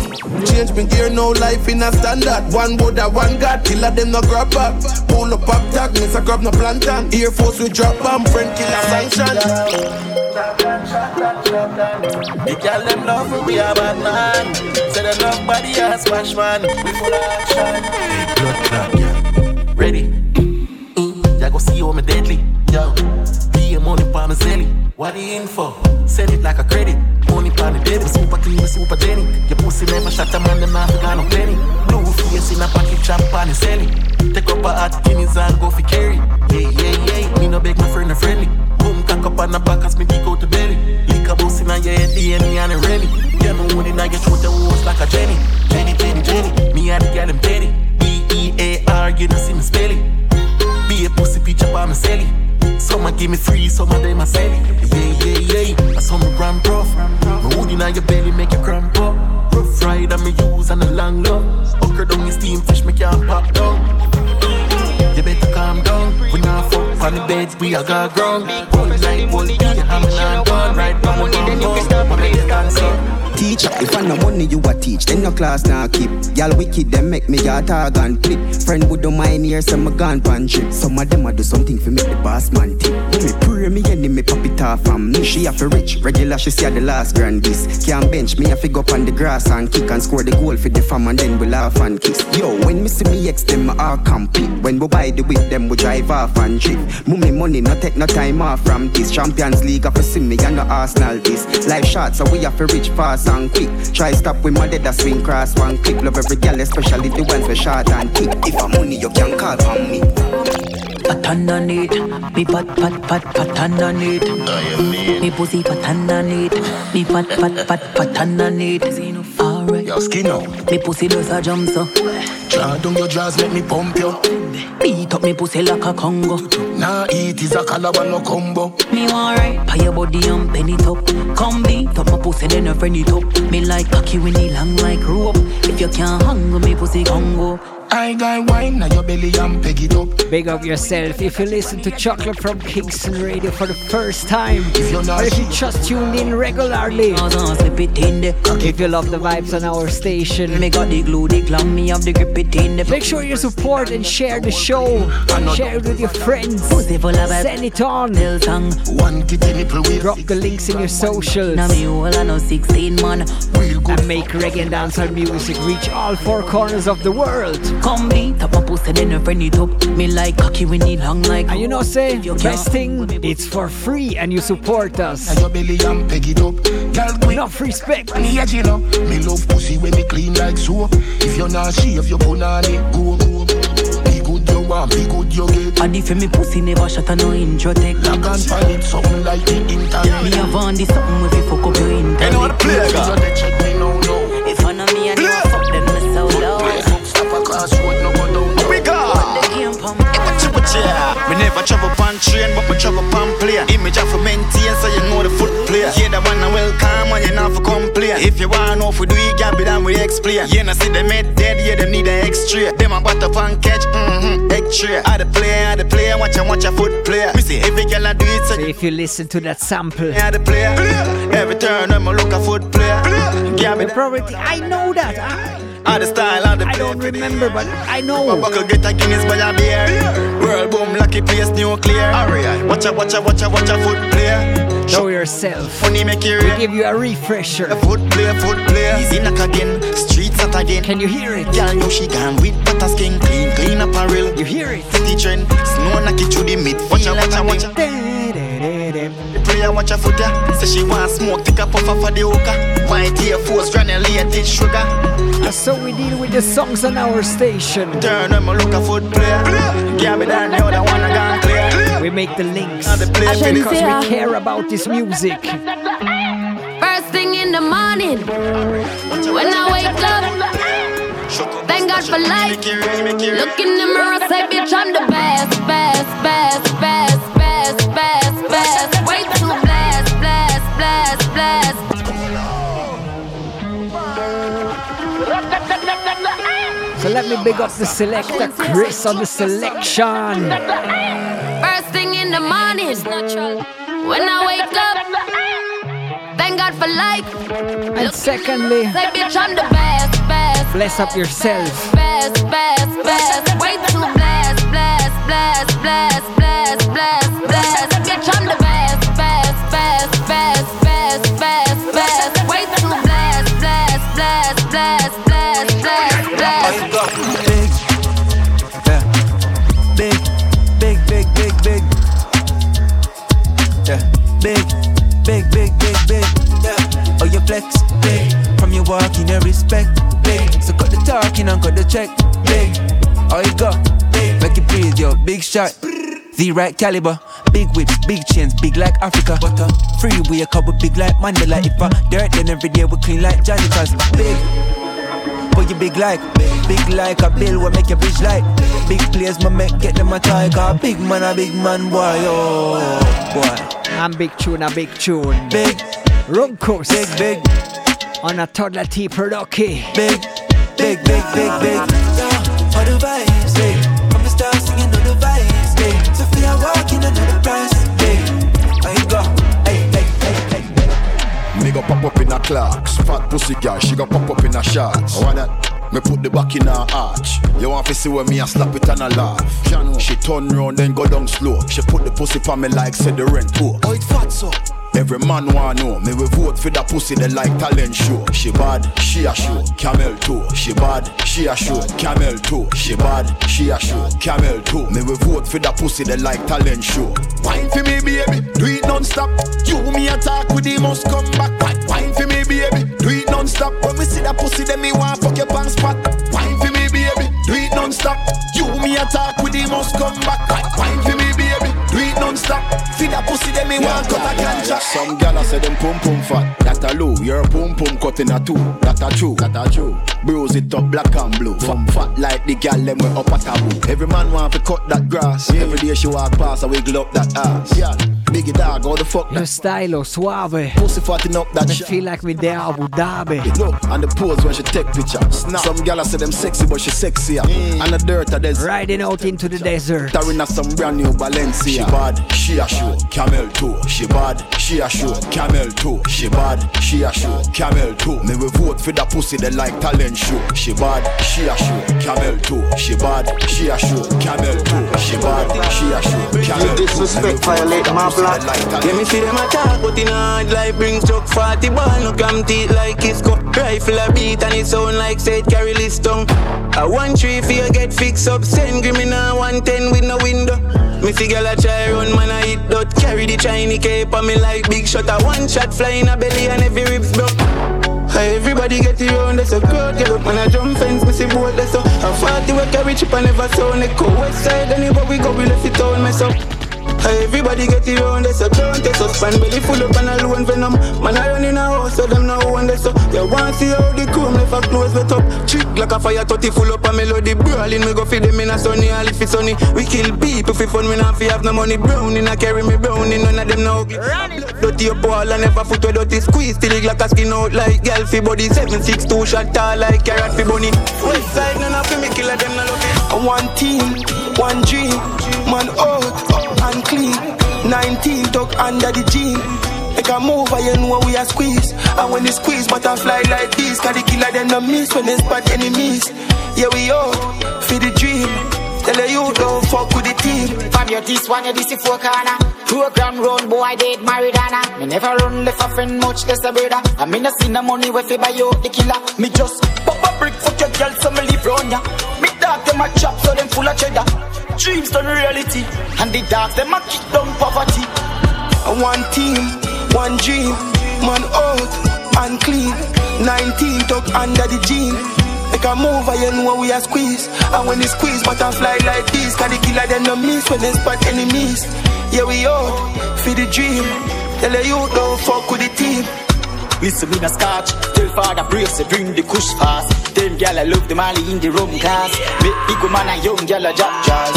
Change me gear, no life in a standard. One Buddha, one God, killer them no grab back. Pull up up tag, miss a grab no plantain. Air Force we drop bomb, friend killer sanction. The girl them love we, we a bad man. Say them love body a smash man. We full of action. Blood clot, yeah. Ready? Mm, ya go see how me deadly. Yo, pay money pa me zelly. What the info? Send it like a credit. Money pa the me super clean, super Jenny. Your pussy never shot a man, them not got no penny. Blue face in a pocket chop on the celly. Take up a hot guineas and go for carry. Yeah, yeah, yeah. Me no beg my friend a friendly. Boom, cock up on the back as me dig out the belly. Lick a bus in a your head, DNA and a rally. Yeah, me one in a your throat, the horse like a Jenny. Jenny, Jenny, Jenny. Me and the girl them petty. B-E-A-R, you know see me spell it. Be a pussy picture by my celly. Some a give me free, some of them a sell it. Yeah, yeah, yeah. I saw me gram prof. My hood in your belly make you cramp up. Rough ride and me use and a long love. Okra down the steam fish, me can't pop down. You better calm down. We not fuck on the beds, we a got. Whole night, whole day, I'm not gone. Right, on, then you can stop my
Teacher, if I no money you a teach, then no class now keep. Y'all wicked, them make me your tag and click. Friend would don't mind here, some a gone pan trip. Some of them a do something for make the boss man tip. Me pray me enemy pop it off from me. She have to rich, regular she see the last grand. Can't bench me, I fi go up on the grass and kick and score the goal for the fam and then we laugh and kiss. Yo, when me see me ex them all compete. When we buy the whip, them we drive off and trip. Mummy money, no take no time off from this. Champions League, I fi see me and no Arsenal this. Life short, so we have to reach fast and quick. Try stop with my dead, a swing cross one click. Love every girl, especially the ones we short and thick. If I'm money, you can call on me.
I
fat underneath. Me fat, fat, fat, fat underneath. Me pussy fat underneath. Me fat, fat, fat, fat underneath. Alright.
Your skin out.
Me pussy does a jump so.
Draw down your jaws, let me pump you.
Beat up me pussy like a Congo.
Nah, eat is a calabar no combo.
Me want right. Pay your body and penny it up. Come beat up my pussy, then a friend it up. Me like cocky when he long like rope. If you can't hang with me pussy Congo.
I got wine now your belly and peg it up.
Big up yourself if you listen to Chocolate from Kingston Radio for the first time. If you're not or if you just tuned in regularly.
slip it in there.
If you love the vibes on our station.
Me got the glue, the clam, me have the grip it in there.
Make sure you support and share the show. Share it with your friends.
Pussy full of
Send it on.
One kitty nipple with
Drop the links in your socials.
Now me all I know 16 man.
And make reggae and dancehall music reach all four corners of the world.
Come beat up my pussy, then a friend it up. Me like cocky when it long like.
And you know, say, best thing, it's for free and you support us.
And your belly and peg it up. Girl, quick.
Enough respect.
Me edge it up. Me love pussy when me clean like soap. If you're not shave, you put on it. Go, go. Be good you want, ah, be good you get.
And if me pussy never shut a no intro take.
Log on find it something like the internet.
Me have on this something with you fuck up your internet.
You know what the play, girl? You check me now, now.
If I know me, I know fuck them me so low.
Stop a class road, no go down.
We go. The game pump.
Yeah. Me never travel pan train, but me travel pan play. Image of a maintain, so you know the foot player. Yeah, the one I welcome, and you not for complain. If you want know if we do it, gap it and we explain. Yeah, now see them head dead, yeah, them need an extra. Them a butter pan catch, mm-hmm, extra. I the player, I the player, watch and watch a foot player. Me see every girl I do it, so
So if you listen to that sample,
I the player. Every turn, I'm a look a foot player. Gap
you
it,
probably I know that. I,
I the style, I the
I don't remember, but I know.
My buckle get a Guinness by a beer. World boom, lucky place, nuclear. Watch a, watch a, watch a, watch a foot player.
Show yourself.
Funny make you
We give you a refresher.
A foot player, foot player. Easy knock again, streets out again.
Can you hear it?
Girl know she gone with butter skin, clean, clean apparel.
You hear it?
City trend, snow knock it through the mid. Watch a, watch a, watch a. The player watch a foot ya. Say she want smoke, take a puff for the hookah. White Air Force, granulated sugar.
That's so we deal with the songs on our station.
Turn them a look a foot player. Give me that, the other one I gone clear.
We make the links
And the play
because we care about this music.
First thing in the morning, when I wake up, thank God for life. Look in the mirror, say, bitch, I'm the best, best, best, best,
So let me big up the selector Chris on the selection.
First thing in the morning, when I wake up, thank God for life.
And secondly,
Say, bitch, I'm the best, best,
bless up yourself.
best, best, best. Way too blessed, blessed, blessed, blessed, blessed, blessed, blessed. Bitch, I'm the best,
Oh, big. From your walking, you respect, big. So cut the talking and cut the check, big. Oh, you go, big. Make it breathe, yo. Big shot. The right caliber, big whips, big chains, big like Africa. But uh, free we a couple big like Mandela. If I dirt, then every day we clean like janitors. Big, but you big like, big like a bill, what make your bitch like. Big players, my make get them a tiger. Big man, a big man, boy, oh boy.
I'm big tune, a big tune.
Big,
Runcos.
big, big,
On a Toddla T production.
big, big, big, big, big. Yeah, all the vibes, big. From the start singing all the vibes, big. Sophia walking another price, big. There you go, hey, hey, hey, hey.
Me go pop up in a clocks. Fat pussy girl, she go pop up in a shorts. I want that. Me put the back in her arch. You want to see where me a slap it and a laugh. She turn round then go down slow. She put the pussy on me like said the rent poor. Oh, it fat so. Every man wanna know me we vote for that pussy they like talent show. She bad, she a show. Camel toe. She bad, she a show. Camel toe. She bad, she a show. Camel toe. Me we vote for that pussy they like talent show. Wine for me baby, do it non-stop. You me attack with the must come back. Wine, for me baby, it non-stop. When we see that pussy then me want fuck your pants spot Wine for me baby, do it non-stop. You me attack with the must come back Wine for me baby, do it non-stop
say me want cut a ganja.
Some gyal say them pum pum fat. That a low. Your pum pum cut in a two. That a true. That a true. Bruise it up black and blue. Fat fat like the gyal them we up a taboo. Every man want to cut that grass. Every day she walk past, I wiggle up that ass. Yeah. Biggie dog, how the fuck
Lo stylo suave.
Pussy fatting up that
Me
shit.
feel like we there Abu Dhabi.
Look, and the pose when she take picture. Snap. Some gyal say them sexy, but she sexier. And the dirt a des.
Riding out into the desert.
Tarina some brand new Balenciaga. She bad, she a show, camel toe. She bad, she a show, camel toe. She bad, she a show, camel toe. Me we vote for the pussy they like talent show. She bad, she a show, camel toe. She bad, she a show, camel toe. She bad, she a show, camel toe.
disrespect violate my block.
Let me see them attack, but in hard life brings truck 40 ball, no come teeth like Kisco. Rifle a beat and it sound like said carry list tongue. A one tree for you get fixed up, send criminal 110 with no window. Me girl a try run, man I hit dot Carry the Chinese cape on me like big shot. A one shot fly in a belly and every ribs broke. Everybody get it round, there's a crowd Get up man I jump fence, me see boat that's so I 40 we carry chip and never sound Echo west side, anywhere we go we left it town mess up everybody get it round, there's a crowd Take us span belly full up and alone venom. Man I run in a house, so them know one that's so. You want see how the crew left a close wet up Chick like a fire 30 full up a melody. Brawling, me go feed them in a sunny All if it's sunny, we kill people for fun Me not fi have no money. Browning, I carry me browning None of them know ugly. Dirty up wall and never foot where dirty. Squeeze Till it like a skin out like girl fi body. 762 shot tall like carrot fi bunny. West side none of me killer them no love it.
A one team, one dream, man out and clean. 19 tuck under the jean. Make a move, and you know we are squeeze. And when they squeeze, butterfly like this. Cause the killer them no miss when they spot enemies. Yeah, we all for the dream. Tell you don't fuck with the team.
From your this one, you this four corner. Program run, boy, I date Maridana. Me never run left a friend much less a brother. I me no see no money where fi buy you the killer. Me just pop a brick fuck your girl, so me live round ya. Me dog them a chop, so them full of cheddar. Dreams turn reality, and the dogs them a kick down poverty.
One team, one dream, man out and clean. 19 tuck under the jean. Make a move, and you know we are squeeze. And when they squeeze, butterfly like this. Cause the killer them no miss when they spot enemies. Yeah, we out for the dream. Tell you don't fuck with the team.
Listen me no scotch, father brace bring the kush fast. Tell gal I love the Mali in the room class. Make big woman and young gal a drop jazz.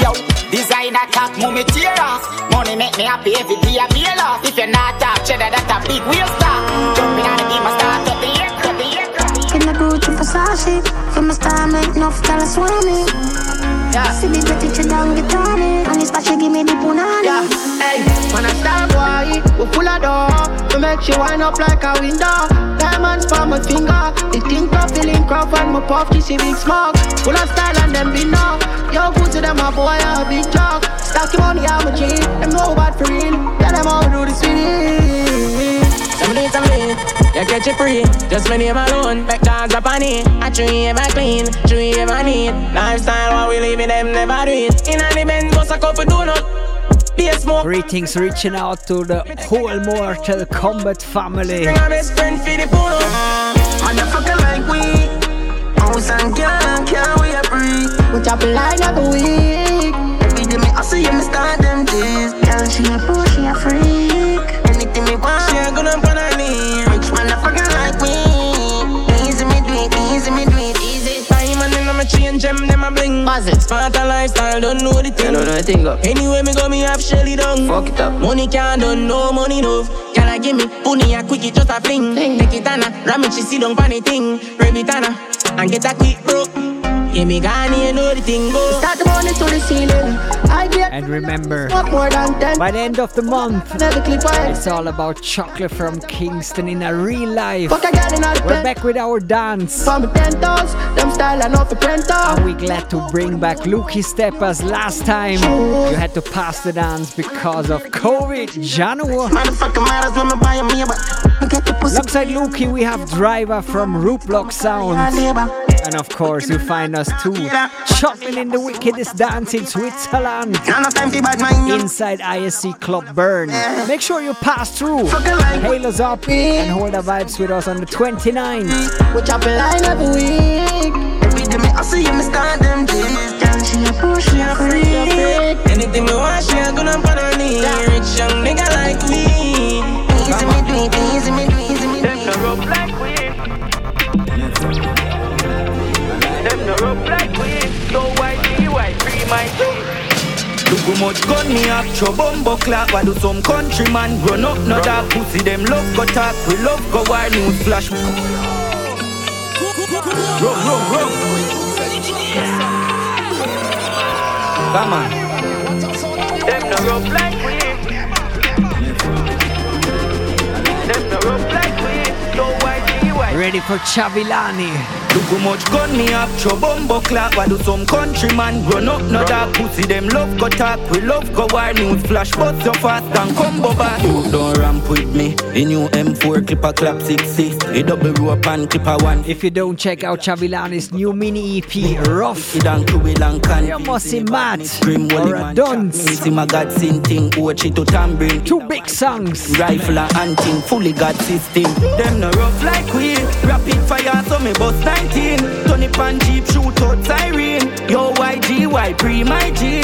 Yo, designer cap, mommy tear off. Money make me happy every day I feel off. If you're not top cheddar, that's a big wheel stop. Jumping on the beam, I start up the aircraft, the aircraft.
In the Gucci Versace, from a star make tell us what me.
Yeah.
See the pretty chick down guitar me, and this she give me the punani.
Yeah, hey, man a star boy, we full of dough. We make you wind up like a window. Diamonds for my finger, the think of feeling crop and my puff kissy big smoke. Full of style and them be no. Yo, good to them a boy a big joke. Stack your money I'm a G, them know bad for real. Tell them how we do this with it.
Some need some lean, you catch it free. Just my name alone, make dogs up on it. I tree ever clean, tree ever neat. Lifestyle while we living them never do it. In the Benz, bust a couple donut. Be.
Greetings reaching out to the whole Mortal Kombat family.
Bring a best friend for the pull
Motherfucker like we. House and girl, can't we a breathe? We chop it like a week. Every day me hustle, yeah, me start them days.
Girl, she a pro, she a freak.
Anything me want,
She a good change them, a bling.
Buzzes.
Smarter lifestyle, don't know the thing.
You don't know the thing, up.
Anyway, me go, me have Shelly down.
Fuck it up.
Money can't done, no money enough. Can I give me pony a quickie, just a fling? Take it Anna, ram it, she sit down funny thing. Rev it Anna, and get a quick broke. Give me Ghani, you know the thing go.
Start the money to the ceiling. I get
And remember,
fuck more than ten.
by the end of the month,
Another clip I
it's all about chocolate from Kingston in a real life.
Fuck a girl in all the
We're back with our dance.
For me ten toes, them style and off the print
And we glad to bring back Lukey Steppers last time. You had to pass the dance because of COVID. January.
Motherfucker matters when me buy me but I get the pussy.
Alongside Lukey, we have Driver from Rootblock Sounds. And of course, you find us us two. Chopping in the wickedest dance in Switzerland. Inside ISC Club Bern. Make sure you pass through. Hail us up and hold the vibes with us on the 29th.
We chop a line every week. I see you, me start them days.
Girl, she a fool, she a freak.
Anything you want, she a gonna put on me. Rich young nigga
like me. Easy me, do it easy me. Much gun me up, do some countryman run up, no dark pussy Them love go talk, we love go wild flash Come on Them no rough like we Them no rough like we white, white
Ready for Chavilani.
Look how much gun me have, show bumbo clap. Why do some countryman run up, no dark pussy? Them love go talk, we love go war news flash. But so fast and combo back. You don't ramp with me. In new M4 clipper clap 6 A double rope and clipper one.
If you don't check out Chavilani's new mini EP, Rough,
you
must see mad or a dunce.
See my God sing thing, Ochi to tambourine.
Two big songs.
Rifle and hunting, fully God system. Them no rough like we. Rapid fire, so me bust 19. Tony pan jeep, shoot out siren. Yo, YG, why pre my G?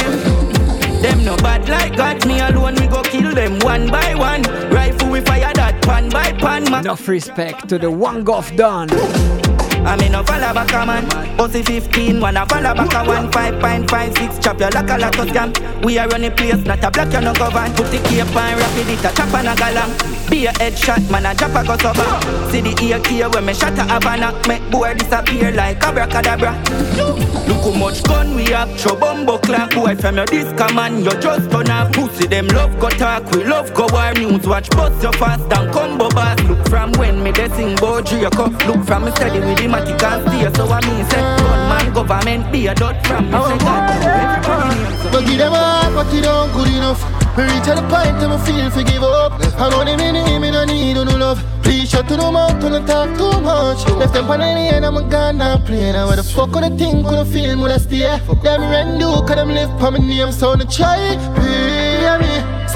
Them no bad like God, me alone, we go kill them one by one. Rifle we fire that pan by pan. Ma-
Enough respect to the one golf done.
I mean, no follow back a man. Pussy 15, wanna follow back a one. 5.56, chop your like a lot of scam. We are running place, not a black, you no govern. Put the cape on, rapid it, a chop on a galang. Be a headshot, man, a drop a go sober. See the ear key when me shot a Havana. Make boy disappear like abracadabra. Look how much gun we have, show bumbo clock. Boy from your disc man, you just gonna pussy. Them love go talk, we love go war news. Watch bust your fast and combo bass. Look from when me de sing your. Look from me steady with the matic and steer. So I mean set say, gunman government be a dot from me. Say God, everybody needs
But give them a heart, but it don't good enough. Me reach at the point that me feel for give up. I know them in the me no need no love. Please shut to the mouth, don't talk too much. Left them on the lane, I'm a gun now playing. Now where the fuck would I think, would I feel, would I stay? Them rent do, cause them live for me name, so no try. Pay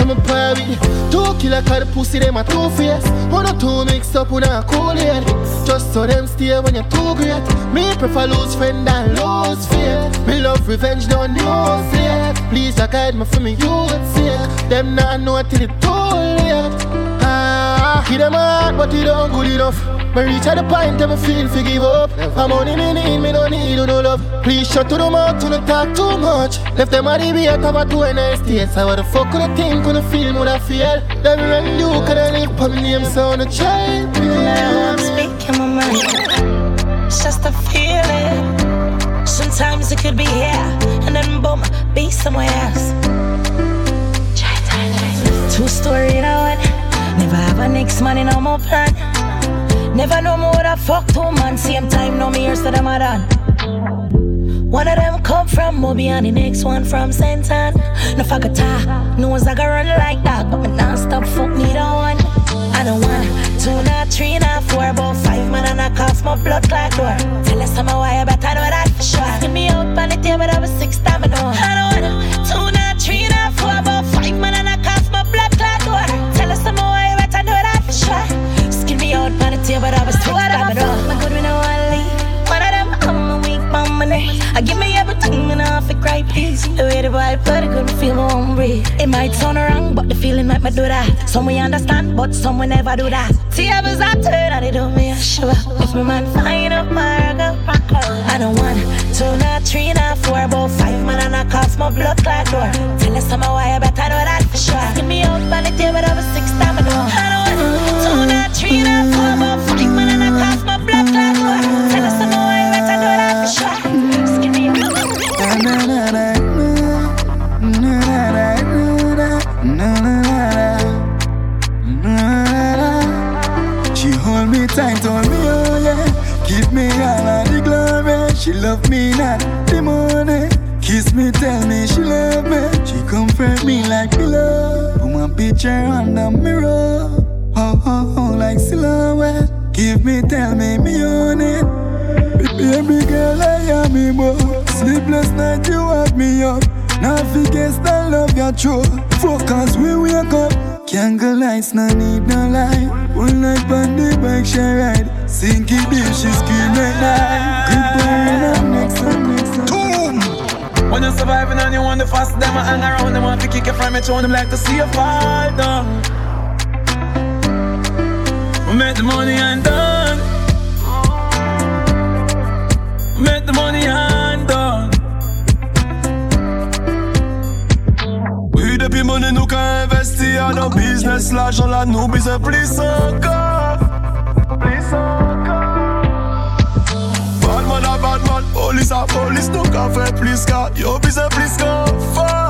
me. Some private Two killer car pussy them a two face One or two mix up with a cool head Just so them stay when you're too great Me prefer lose friend than lose faith Me love revenge don't use it Please I guide me for me youth sake Them not know till it too late give them a heart but it don't good enough me reach at the point that me feel for give up. I'm only me need, me don't need no love. Please shut to the mouth, to not talk too much. Left them at the beat, cover to an estate. So what the fuck could I think, could I feel, would I feel? Them run you, could I live for me name, so on a child.
I'm speaking my mind. It's just a feeling. Sometimes it could be here, and then boom, be somewhere else. Two story in a one. Never have a next man in my plan. Never know more I fuck two man. Same time, no me hears to them a done. One of them come from Moby and the next one from Senton. No fuckata, knows I can run like that, but me non-stop fuck neither one. I don't want two, not three, not four, about five man and I cough my blood clot door. Tell us some why I better know that for sure. Give me up on the table, that was six time I. I don't want two, not three, not four, about five man and I out the table, that was time I know. My good, know I leave. One of them, I'm a weak my. I give me everything and I feel cry, please. The way the boy put it, couldn't feel my own breathe. It might sound wrong, but the feeling me do that. Some we understand, but some will never do that. Tables I was turn and they do me a shiver. If my man find up my go oh. I don't want two, not three, not four, about five man and I cough my blood clot door. Tell us some why I better know that for sure. Give me up on the table, that was six time I know. I don't want
picture on the mirror Oh, like silhouette. Give me, tell me, me on it. Baby girl, I am me more Sleepless night, you have me up. Now forget the love you true Focus, we wake up. Can't Candle lights, no need no light. One night on the bike, she ride. Sink it she scream at night. Grip her in her neck, so next
Boom! When you're surviving and you want the fast, them I hang around, them want to kick you from it, show them like to see you fall down. Make the money and done. Make the money and done.
money nou ka investi a nan business. L'ajan la nou bize plis anka Plis anka Badman a badman, polis a polis Nou ka fe plis ka, yo bize plis ka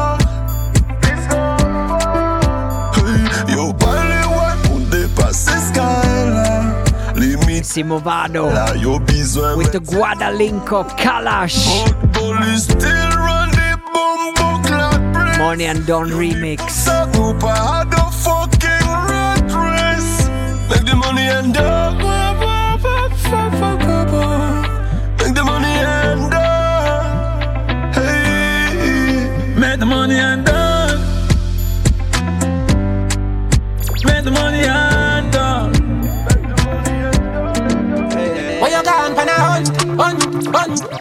Limit
Simovado
La yo bizwen
With the Guada link Kalash.
Police still run the bumbo clad place
Money and Don remix.
Upa had a fucking rat race. Make the money up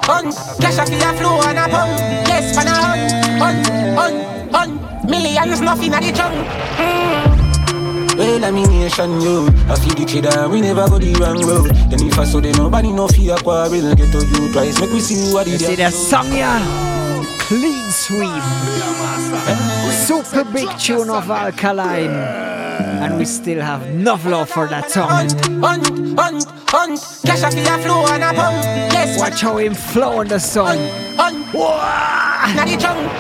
hunt Cash off your flow and a pump Yes, pan a hunt, hunt, hunt, hunt Millions nothing at the trunk hmm.
Well, I'm in nation, yo. I feel the cheddar, we never go the wrong road. Then if I saw them, nobody no fear quarrel. Get to you twice, make we see what
You
it
see that song, yeah? Clean sweep. Super big tune of Alkaline. And we still have enough love for that song.
Hunt, hunt, hunt Cash off your flow and a pump Yes,
Watch how him flow on the song.
hunt Now the trunk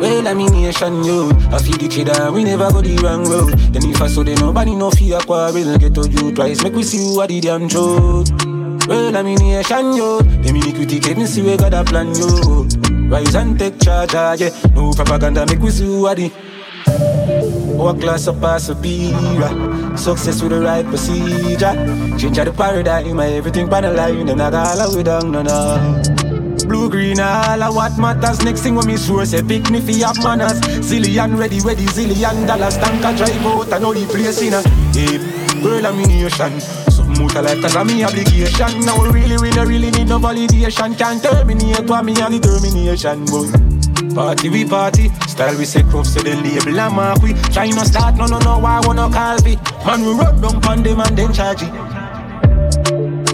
Well, I'm in nation, yo. I feel the cheddar, we never go the wrong road. Then if I saw them, nobody no fear quarrel. Get to you twice, make we see what the damn truth. Well, I'm in nation, yo. Them iniquity keep me see we got a plan, yo. Rise and take charge, ah, yeah. No propaganda, make we see what the Our class of a pira Success with the right procedure. Change the paradigm, my everything pan the line. Them not all we down, no, no. Blue, green, all of what matters. Next thing when me sure say pick me fi have manners. Zillion ready, ready, zillion dollars. Tank a drive out and know the place in a Hey, girl, I'm in nation. Something out of life cause I'm me obligation. Now really, we really, really, need no validation. Can't terminate what me have determination, boy Party we party, style we say crop so the label a mark we. Try no start, no no no, why wanna call me Man we run down pon them and then charge it.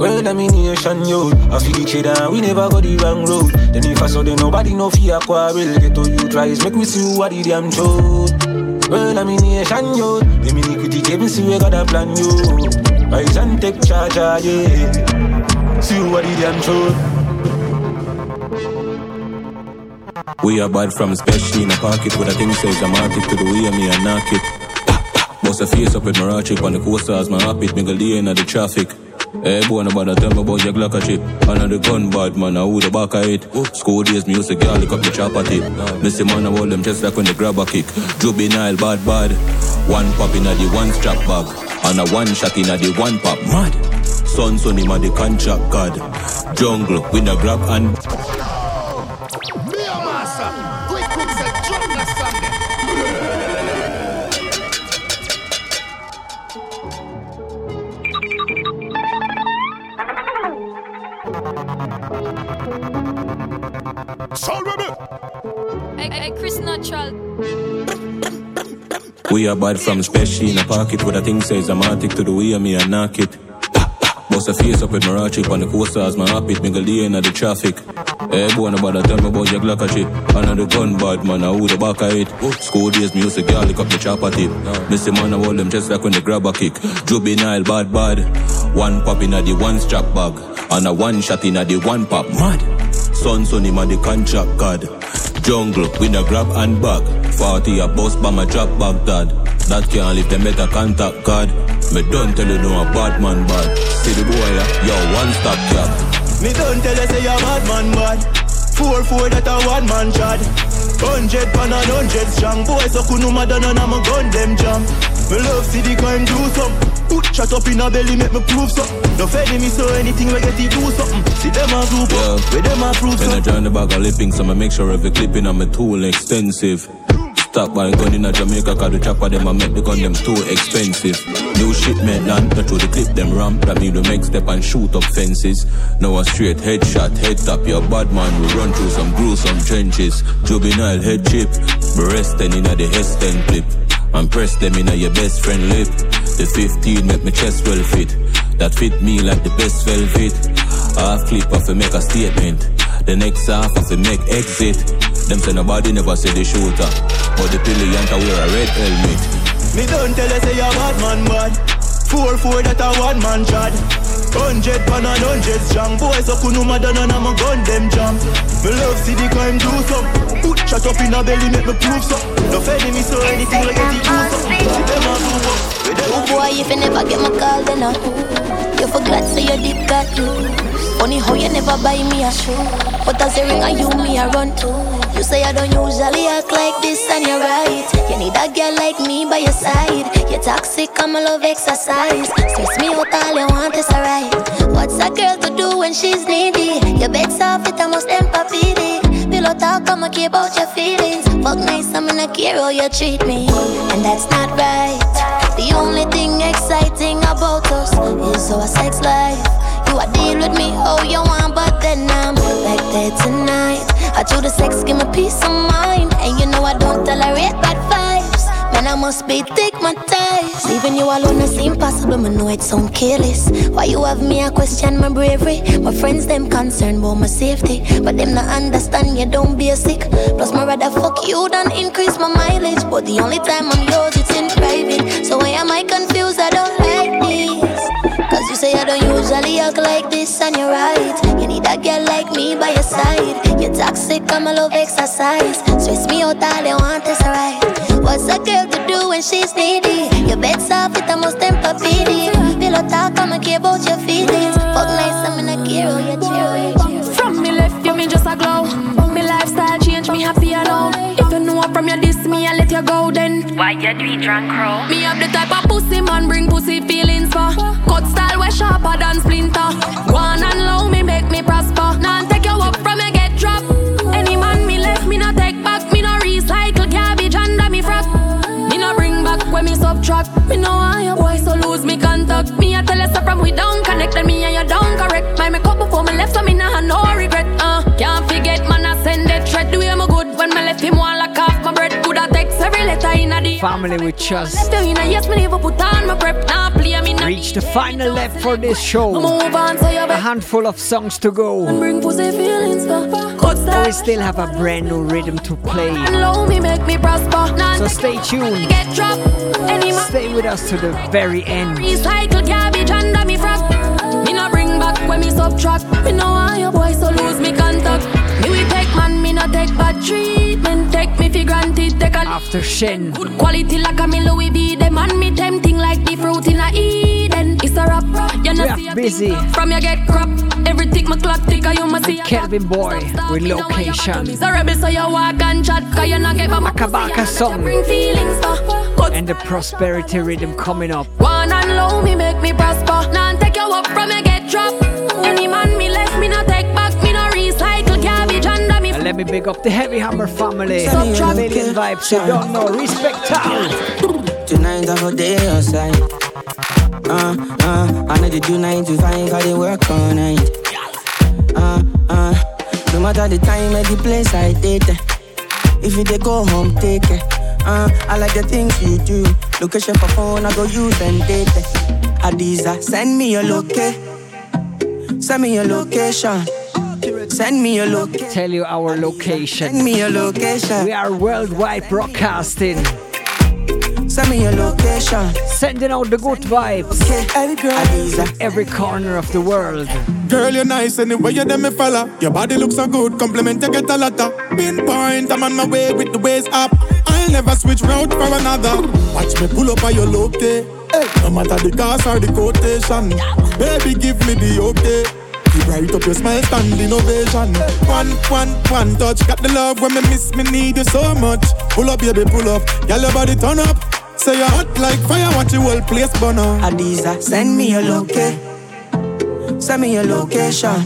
Well, I'm in nation, yo I feel the cheddar, we never go the wrong road. Then if I saw them, nobody no fear quarrel. Get to you tries, make we see what the damn truth. Well, I'm in nation, yo Them iniquity keep me see we got a plan, yo. Rise and take charge, ah, yeah. See what the damn truth
We are bad from special in a pocket with a thing says I'm arctic to the way of me and knock it. Bust a face up with my road chip on the coaster as my me go lay in the traffic. Hey boy, nobody tell me about your Glock a chip. Another gun bad man, I who the back of it. School days, me used to girl lick the chopper tip. Missy man, I hold them just like when they grab a kick. Juvenile, bad bad. One pop in a the one strap bag. And a one shot in a the one pop. Mad. Son, son, him a the contract god. Jungle, win a grab and Are bad from special in a pocket with a thing says I'm arctic to the way me and knock it. Bust a face up with my road chip on the coaster as my happy me go lay in the traffic. Hey boy, nobody tell me about your Glock a chip. Another gun bad man, I who the back of it. School days, me used to girl up the chopper tip. Missy man, I hold them just like when they grab a kick. Juvenile, bad bad. One pop in a the one strap bag. And a one shot in a the one pop. Mad. Son, son, him a the contract card. Jungle, with a grab and bag. 40 a bus by my drop bag dad. That can't live. Them better contact God. Me don't tell you no a bad man bad. See the boy, yeah, yo, one stop cap.
Me don't tell you say you're bad man bad. Four four that a one man shot. Hundred pan and hundred strong. Boy so kunuma done and I'm a gun them jam. Me love see the crime do some. Put shot up in a belly make me prove some. No me so anything we get to do something. See them a group up Where them a prove
When I join the bag of lipping, so I make sure every clipping on my tool extensive. Stop buying gun in a Jamaica, cause the chopper them I make the gun them too expensive. New shit made land, not through the clip them ramp. That mean the make step and shoot up fences. Now a straight headshot, head tap, your bad man will run through some gruesome trenches. Juvenile head chip, breasting in a the Heston clip. And press them in a your best friend lip. The 15 make me chest well fit. That fit me like the best velvet. Half clip off to make a statement. The next half off to make exit. Them say nobody never see the shooter. But the pilliant wear a red helmet.
Me don't tell you say you're bad man bad. Four four that a one man chad. Hundred pan and hundred strong Boys up who no matter none of my gun them jam Me love see the crime do some Put shot up in a belly make me prove so No enemy so anything like get it use up See them a move up
Oh boy if you never get my call then uh You forgot say your dick got loose Funny how you never buy me a shoe? But as a ring and you me a run to? You say I don't usually act like this and you're right. You need a girl like me by your side. You're toxic, I'm a love exercise. Stress me out all you want is alright What's a girl to do when she's needy? Your bed's off it, I must empathy Pillow talk, I'ma care about your feelings. Fuck nice, I'm in a care how you treat me. And that's not right. The only thing exciting about us Is our sex life you a deal with me how you want, but then I'm back there tonight. I do the sex, give me peace of mind, and you know I don't tolerate bad vibes. Man, I must be thick, my ties. Leaving you alone is impossible, me know it sound careless. Why you have me, I question my bravery. My friends, them concerned about my safety. But them not understand you don't be a sick. Plus, my rather fuck you than increase my mileage. But the only time I'm yours, it's in private. So why am I confused? I don't like this. Cause you say I don't usually act like this, and you're right. You need a girl like me by your side. You're toxic, I'm a love exercise. Stress me out, all they want is alright. What's a girl to do when she's needy? Your bed's off, it almost empathy. Pillow talk, I'ma care about your feelings. Fuck nice, I'm in a care, oh, you
From
Why you do drunk crow?
Me have the type of pussy man bring pussy feelings for. Cut style way sharper than splinter. One and low me make me prosper. Now take you up from you get dropped. Any man me left me no take back. Me no recycle garbage under me frock. Me no bring back when me subtract. Me no want your boy so lose me contact. Me I tell you so from we down connected me and you down correct. My make up before me left so me nah no regret. Uh, can't forget man I send that thread. Do him good when me left him one like half my bread.
Family with just
Left you in a yes me never put my prep. Now play me
reached the final lap for this show.
Move on so you
A handful of songs to go.
bring pussy feelings for. Cut style
We still have a brand new rhythm to play.
and low me make me prosper. Now
So stay tuned.
get dropped. Any man
Stay with us to the very end.
recycle garbage under me frock. Me no bring back when me subtract. Me no want your boy so lose me contact. Me we take man, me no take bad treatment. Take me for granted, take a
After Shen,
good quality like a me Louis V. Them and me tempting like the fruit in a Eden. It's a rap, you know see a
busy.
from you get crap. Everything my clock tick, you must see a
Kelvin Boy with location.
It's a rebel, so you walk and chat, cause you not get my
Akabaka song
for. Uh,
and the prosperity rhythm coming up.
One and low me make me prosper. Now take you up from you get dropped. Any man me left
let me big up the Heavy Hammer family.
Subtract.
Million vibes, you don't know. Respect all.
Tonight I go day outside. Uh, uh, I need to do 9 to 5, I they work all night. Uh, uh, no matter the time and the place I date. If you they go home, take it. Uh, I like the things you do. Location for phone, I go use and date. Adiza, send me your location. Send me your location. Send me your location.
Tell you our location.
Send me your location.
We are worldwide broadcasting.
Send me your location.
Sending out the good vibes.
Adiza.
Every corner of the world.
Girl, you're nice anyway, you them me fella. Your body looks so good, compliment you get a lot of. Pinpoint, I'm on my way with the waist up. I'll never switch route for another. Watch me pull up on your look day. Hey, no matter the cost or the quotation. Baby, give me the okay. Right up your smile, stand in ovation. One, one, one touch, got the love when me miss me need you so much. Pull up, baby, pull up, girl your body turn up. Say you're hot like fire, watch your whole place burn up.
Adiza, send me your location. Send me your location.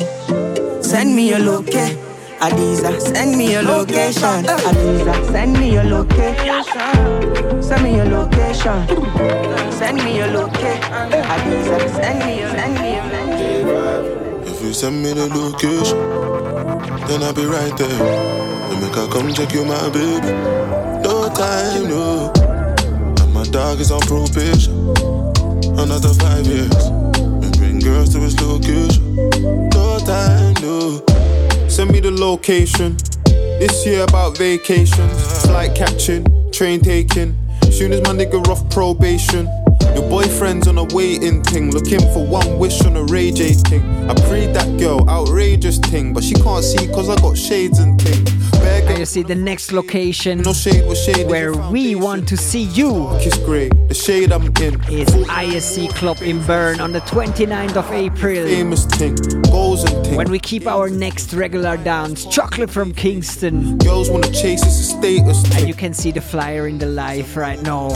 Send me your location. Adiza, send me your location. Adiza, send me your location. Send me your location. Send me your location. Adiza, send me your, your, send me
you send me the location, then I'll be right there. You make her come check you, my baby. No time, no. And my dog is on probation. Another five years. Me bring girls to his location. No time, no.
Send me the location.
This year about vacations, flight catching, train taking. Soon as my nigga off probation. Your boyfriend's on a waiting thing, looking for one wish on a Ray J thing. I prayed that girl, outrageous thing, but she can't see cause I got shades and thing.
And you see the next location
no shade, what shade
where we want to see you
Kiss grey, the shade I'm in.
is ISC Club in Bern on the 29th of April.
Famous thing, goals and thing.
When we keep our next regular dance, Chocolate from Kingston.
Girls wanna chase, it's a status
And you can see the flyer in the live right now.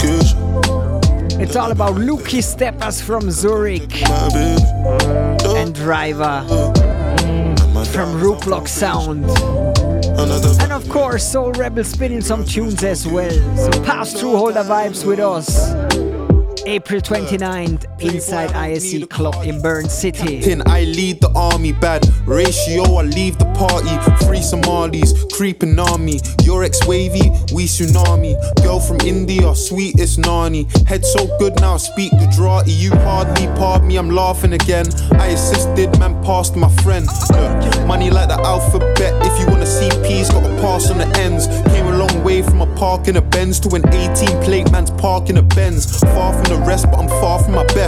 It's all about Lukey Steppers from Zurich and Driver from Rootblock Sound. And of course, Soul Rebel spinning some tunes as well. So pass through all the vibes with us. April 29th, inside ISC Club in Bern City.
Tin, I lead the army, bad ratio. I leave the party. Free Somalis, creeping army. Your ex wavy, we tsunami. Girl from India, sweetest nani. Head so good now, speak Gujarati. You hardly pardon me, I'm laughing again. I assisted, man, passed my friend. Look, money like the alphabet. If you wanna see P's, gotta pass on the ends. Came a long way from a park in a Benz to an 18 plate man's park in a Benz. Far from the rest, but I'm far from my best.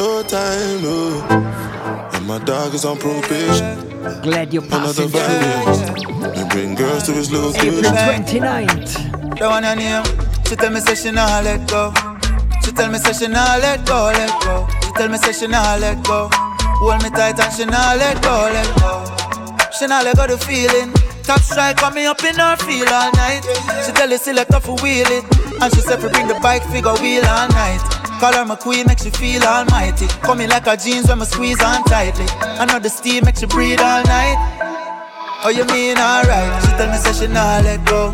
No time, no. And my dog is on probation.
Glad you're
Another
passing through.
violence. We bring girls to his
April 29th.
Don't want your name. She tell me say she nah let go. She tell me say she nah let go, let go. She tell me say she nah let go. Hold me tight and she nah let go, let go. She nah let go the feeling. Top strike got me up in her feel all night. She tell the selector for wheel it. And she said for bring the bike figure wheel all night. Call her my queen, make she feel almighty. Coming like a jeans when me squeeze on tightly. I know the steam make she breathe all night. Oh, you mean alright? She tell me say she nah let go.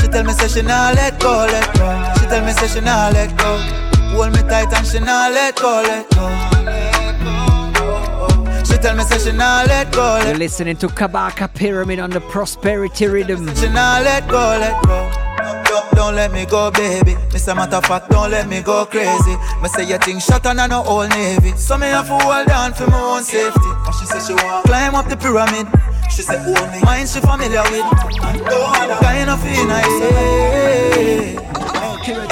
She tell me say she nah let go, let go. She tell me say she nah let go. Hold me tight and she nah let go, let go. She tell me say she nah let go, let
You're listening to Kabaka Pyramid on the Prosperity Rhythm.
Go. Don't, let me go, baby. Mr. Matter of fact, don't let me go crazy. Me say your thing shot on no old navy. So me have to hold on for my own safety. And she say she want climb up the pyramid. She say own me. Mine she familiar with. Kind of nice.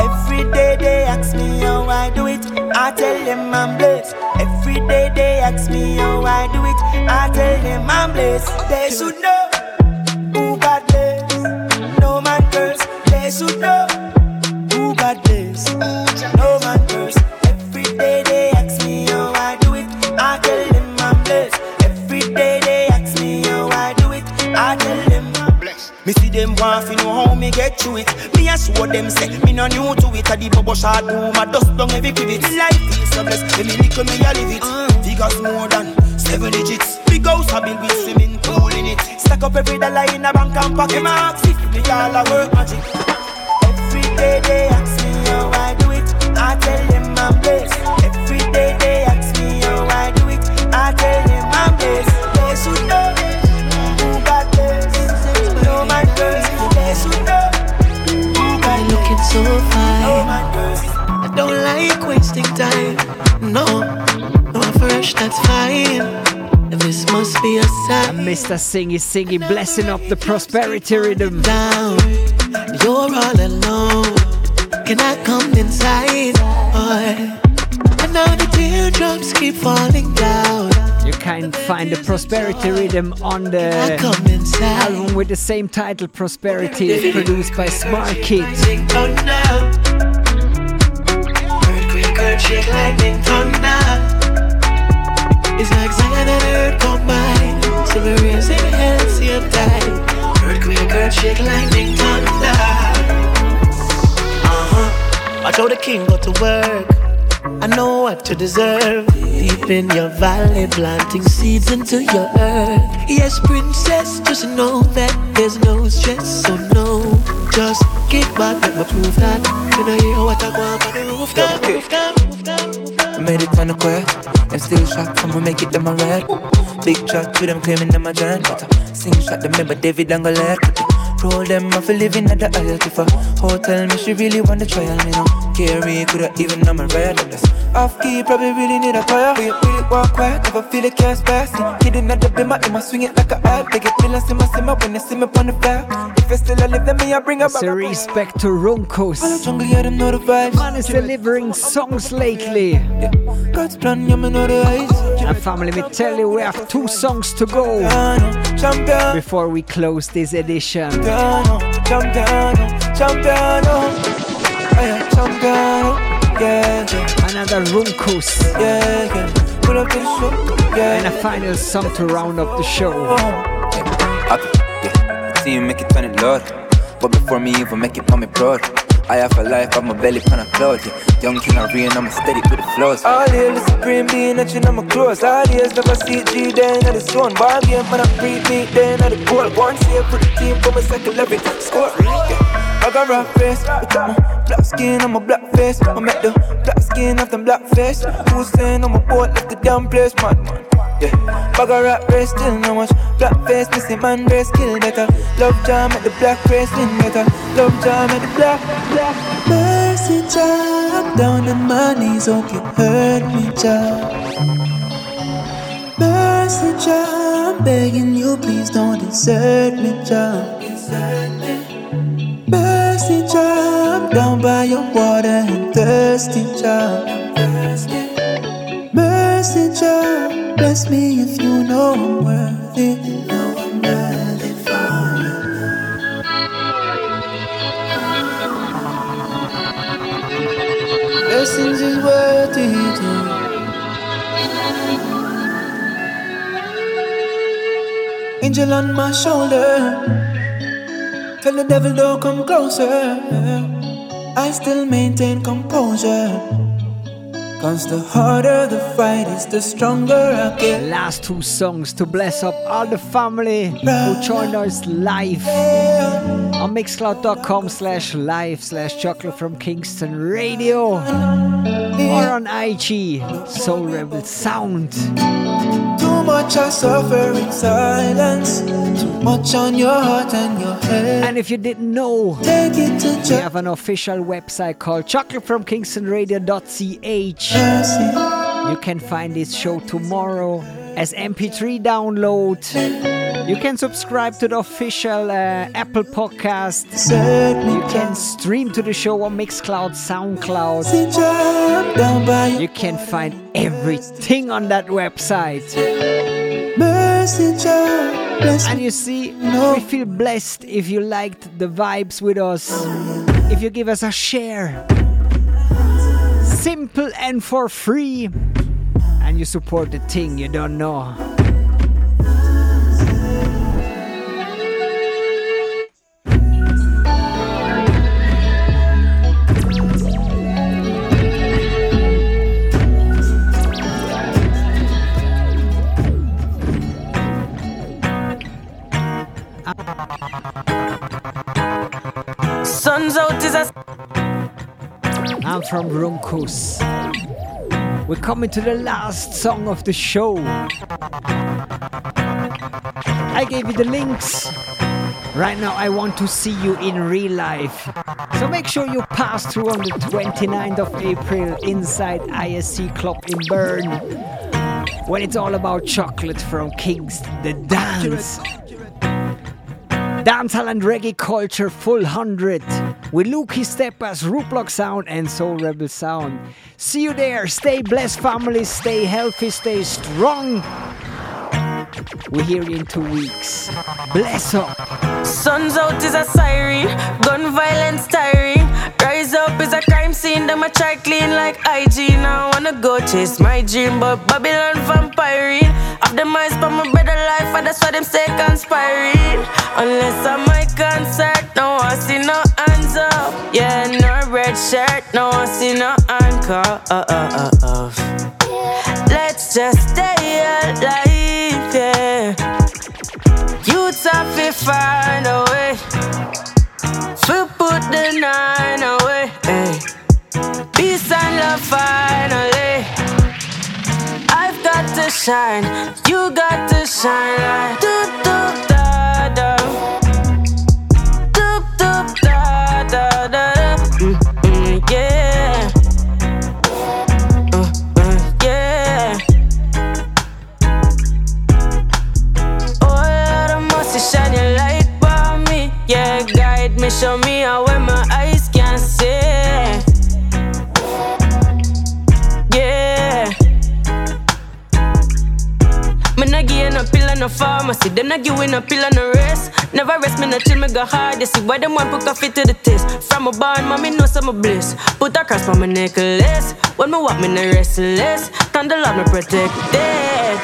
Every day they ask me how I do it. I tell them I'm blessed. Every day they ask me how I do it. I tell them I'm blessed. They should know who got. No man. Every day they ask me how I do it. I tell them I'm blessed. Every day they ask me how I do it. I tell them I'm. Me see them to know how me get through it. Me a show them say me no new to it. The bubble shot a dust every pivot. Life is me me live it. Figures more than seven digits. Big house a build with it. Stack up every dollar in a bank and pocket. If me all a work magic. Day they ask me how I do it. I tell them I'm blessed. Every day they ask me how I do it. I tell them I'm blessed. They should know who got blessed. No man curse. They should know who got
You're looking so
No
fine.
man curse.
I don't like wasting time. No, no first, that's fine. This must be a sign.
Mr. Singy Singy blessing up the Prosperity Rhythm.
Down, you're all alone. Can I come inside? Boy? And now the teardrops keep falling down.
You can find the Prosperity Rhythm on the
I come inside.
album with the same title, Prosperity, produced by Smart Kids.
It's like Zion and earth combined. So we're raising hell, same time. Earthquake, earthshake, lightning, thunder. Uh huh. Watch how the king go to work. I know what you deserve. Deep in your valley, planting seeds into your earth. Yes, princess, just know that there's no stress, so no. Just get back, let me prove that. When I hear what I want on the rooftop, rooftop, rooftop.
I made it on the quest. I'm still shocked from we make it them a red. Big chat to them claiming them a giant. But I sing shot them remember David Angolet. Uh, roll them off a living at the isle. Hotel me, she really want to trial me now. Carry coulda even on my that's off key, probably really need a fire. We really walk quiet, never feel it spare. See, hidden at the bimmer, I'ma swing it like a ad. They get in my simmer when they see me on the flare. If I still alive, then me I bring up.
So respect to Runkus.
Jungle, yeah, them know the vibes.
Man is delivering songs lately.
God's plan, yeah, know the eyes.
And family, me tell you, we have two songs to go before we close this edition.
champion, champion, champion. Oh, yeah. Yeah, yeah,
Another Runkus.
yeah, yeah. Pull up the show. Yeah,
And a final song to round up the show. Oh.
Happy, yeah. See you make it turn it Lord. But before me even make it on me proud. I have a life, I'm a belly pan a cloud. Yeah. Young king of rain, I'm steady with the flows. All hail the supreme being, that you know my clothes. All days never see G, then at the zone. Ball game, man, I pre me, then at the goal. One save for the team, for my second every score. Yeah. I got rough face, with my black skin, I'm a black face. I met the black skin of them black face. Who's saying I'm a boat, left the damn place, man, man. Yeah, a rat race, still no much. Black face, missing man race, kill better. Love jam at the black race, win better. Love jam at the black, black. Mercy job, down on my knees, hope you heard me job Mercy job, begging you please don't desert me job Mercy child, down by your water and thirsty job Mercy child, bless me if you know I'm worthy. Know I'm worthy for. Blessings is worthy too. Angel on my shoulder. Tell the devil don't come closer. I still maintain composure. Cause the harder the fight is, the stronger I get.
Last two songs to bless up all the family who joined us live on mixcloud.com slash live slash chocolate from Kingston Radio or on IG Soul Rebel Sound.
Too much I suffer in silence. Too much on your heart and your head.
And if you didn't know,
Take it to
we have an official website called chocolatefromkingstonradio.ch. You can find this show tomorrow as MP3 download. You can subscribe to the official uh, Apple Podcast. You can stream to the show on Mixcloud, SoundCloud. You can find everything on that website. And you see, we feel blessed if you liked the vibes with us. If you give us a share. Simple and for free. And you support the thing you don't know.
Sun's out is a
I'm from Runkus. We're coming to the last song of the show. I gave you the links. Right now, I want to see you in real life. So make sure you pass through on the 29th of April inside ISC Club in Bern. When it's all about chocolate from Kings, the dance. Dancehall and reggae culture full 100 with Lukey Steppers, Rootblock Sound, and Soul Rebel Sound. See you there. Stay blessed, family. Stay healthy. Stay strong. We're here in two weeks. Bless up.
Sun's out is a siren, gun violence tiring. Rise up is a crime scene, them a try clean like IG. Now I wanna go chase my dream, but Babylon vampiring. Of the mice for my better life, and that's why them stay conspiring. Unless I'm my concert, no I see no hands up. Yeah, no red shirt, no I see no hand take off. Let's just stay alive, find a way to put the nine away. Hey. Peace and love finally. I've got to shine, you got to shine like do do da no pharmacy. Them give no pill and no rest. Never rest me no chill, me go hard. You see why them want put Koffee to the test. From a barn, mommy know some bliss. Put a cross on my necklace. When me walk, me no restless. Thunder love me protected.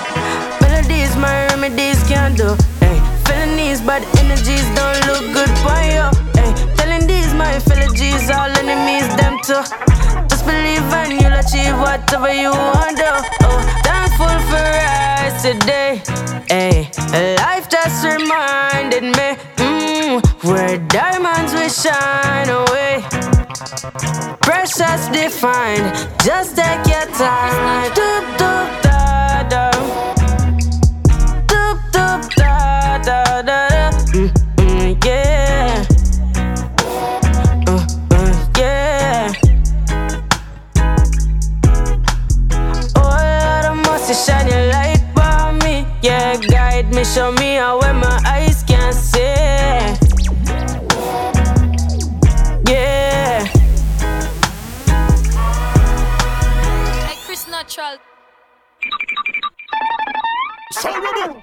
Melodies, my remedies can't do. Hey, felonies, bad energies don't look good for you. Hey, telling these my fellow all enemies, them too. Just believe and you'll achieve whatever you want to. Oh, thankful for rise today. Hey, life just reminded me mm, where diamonds will shine away. Precious defined, just take your time. Doop doop da
Sorry,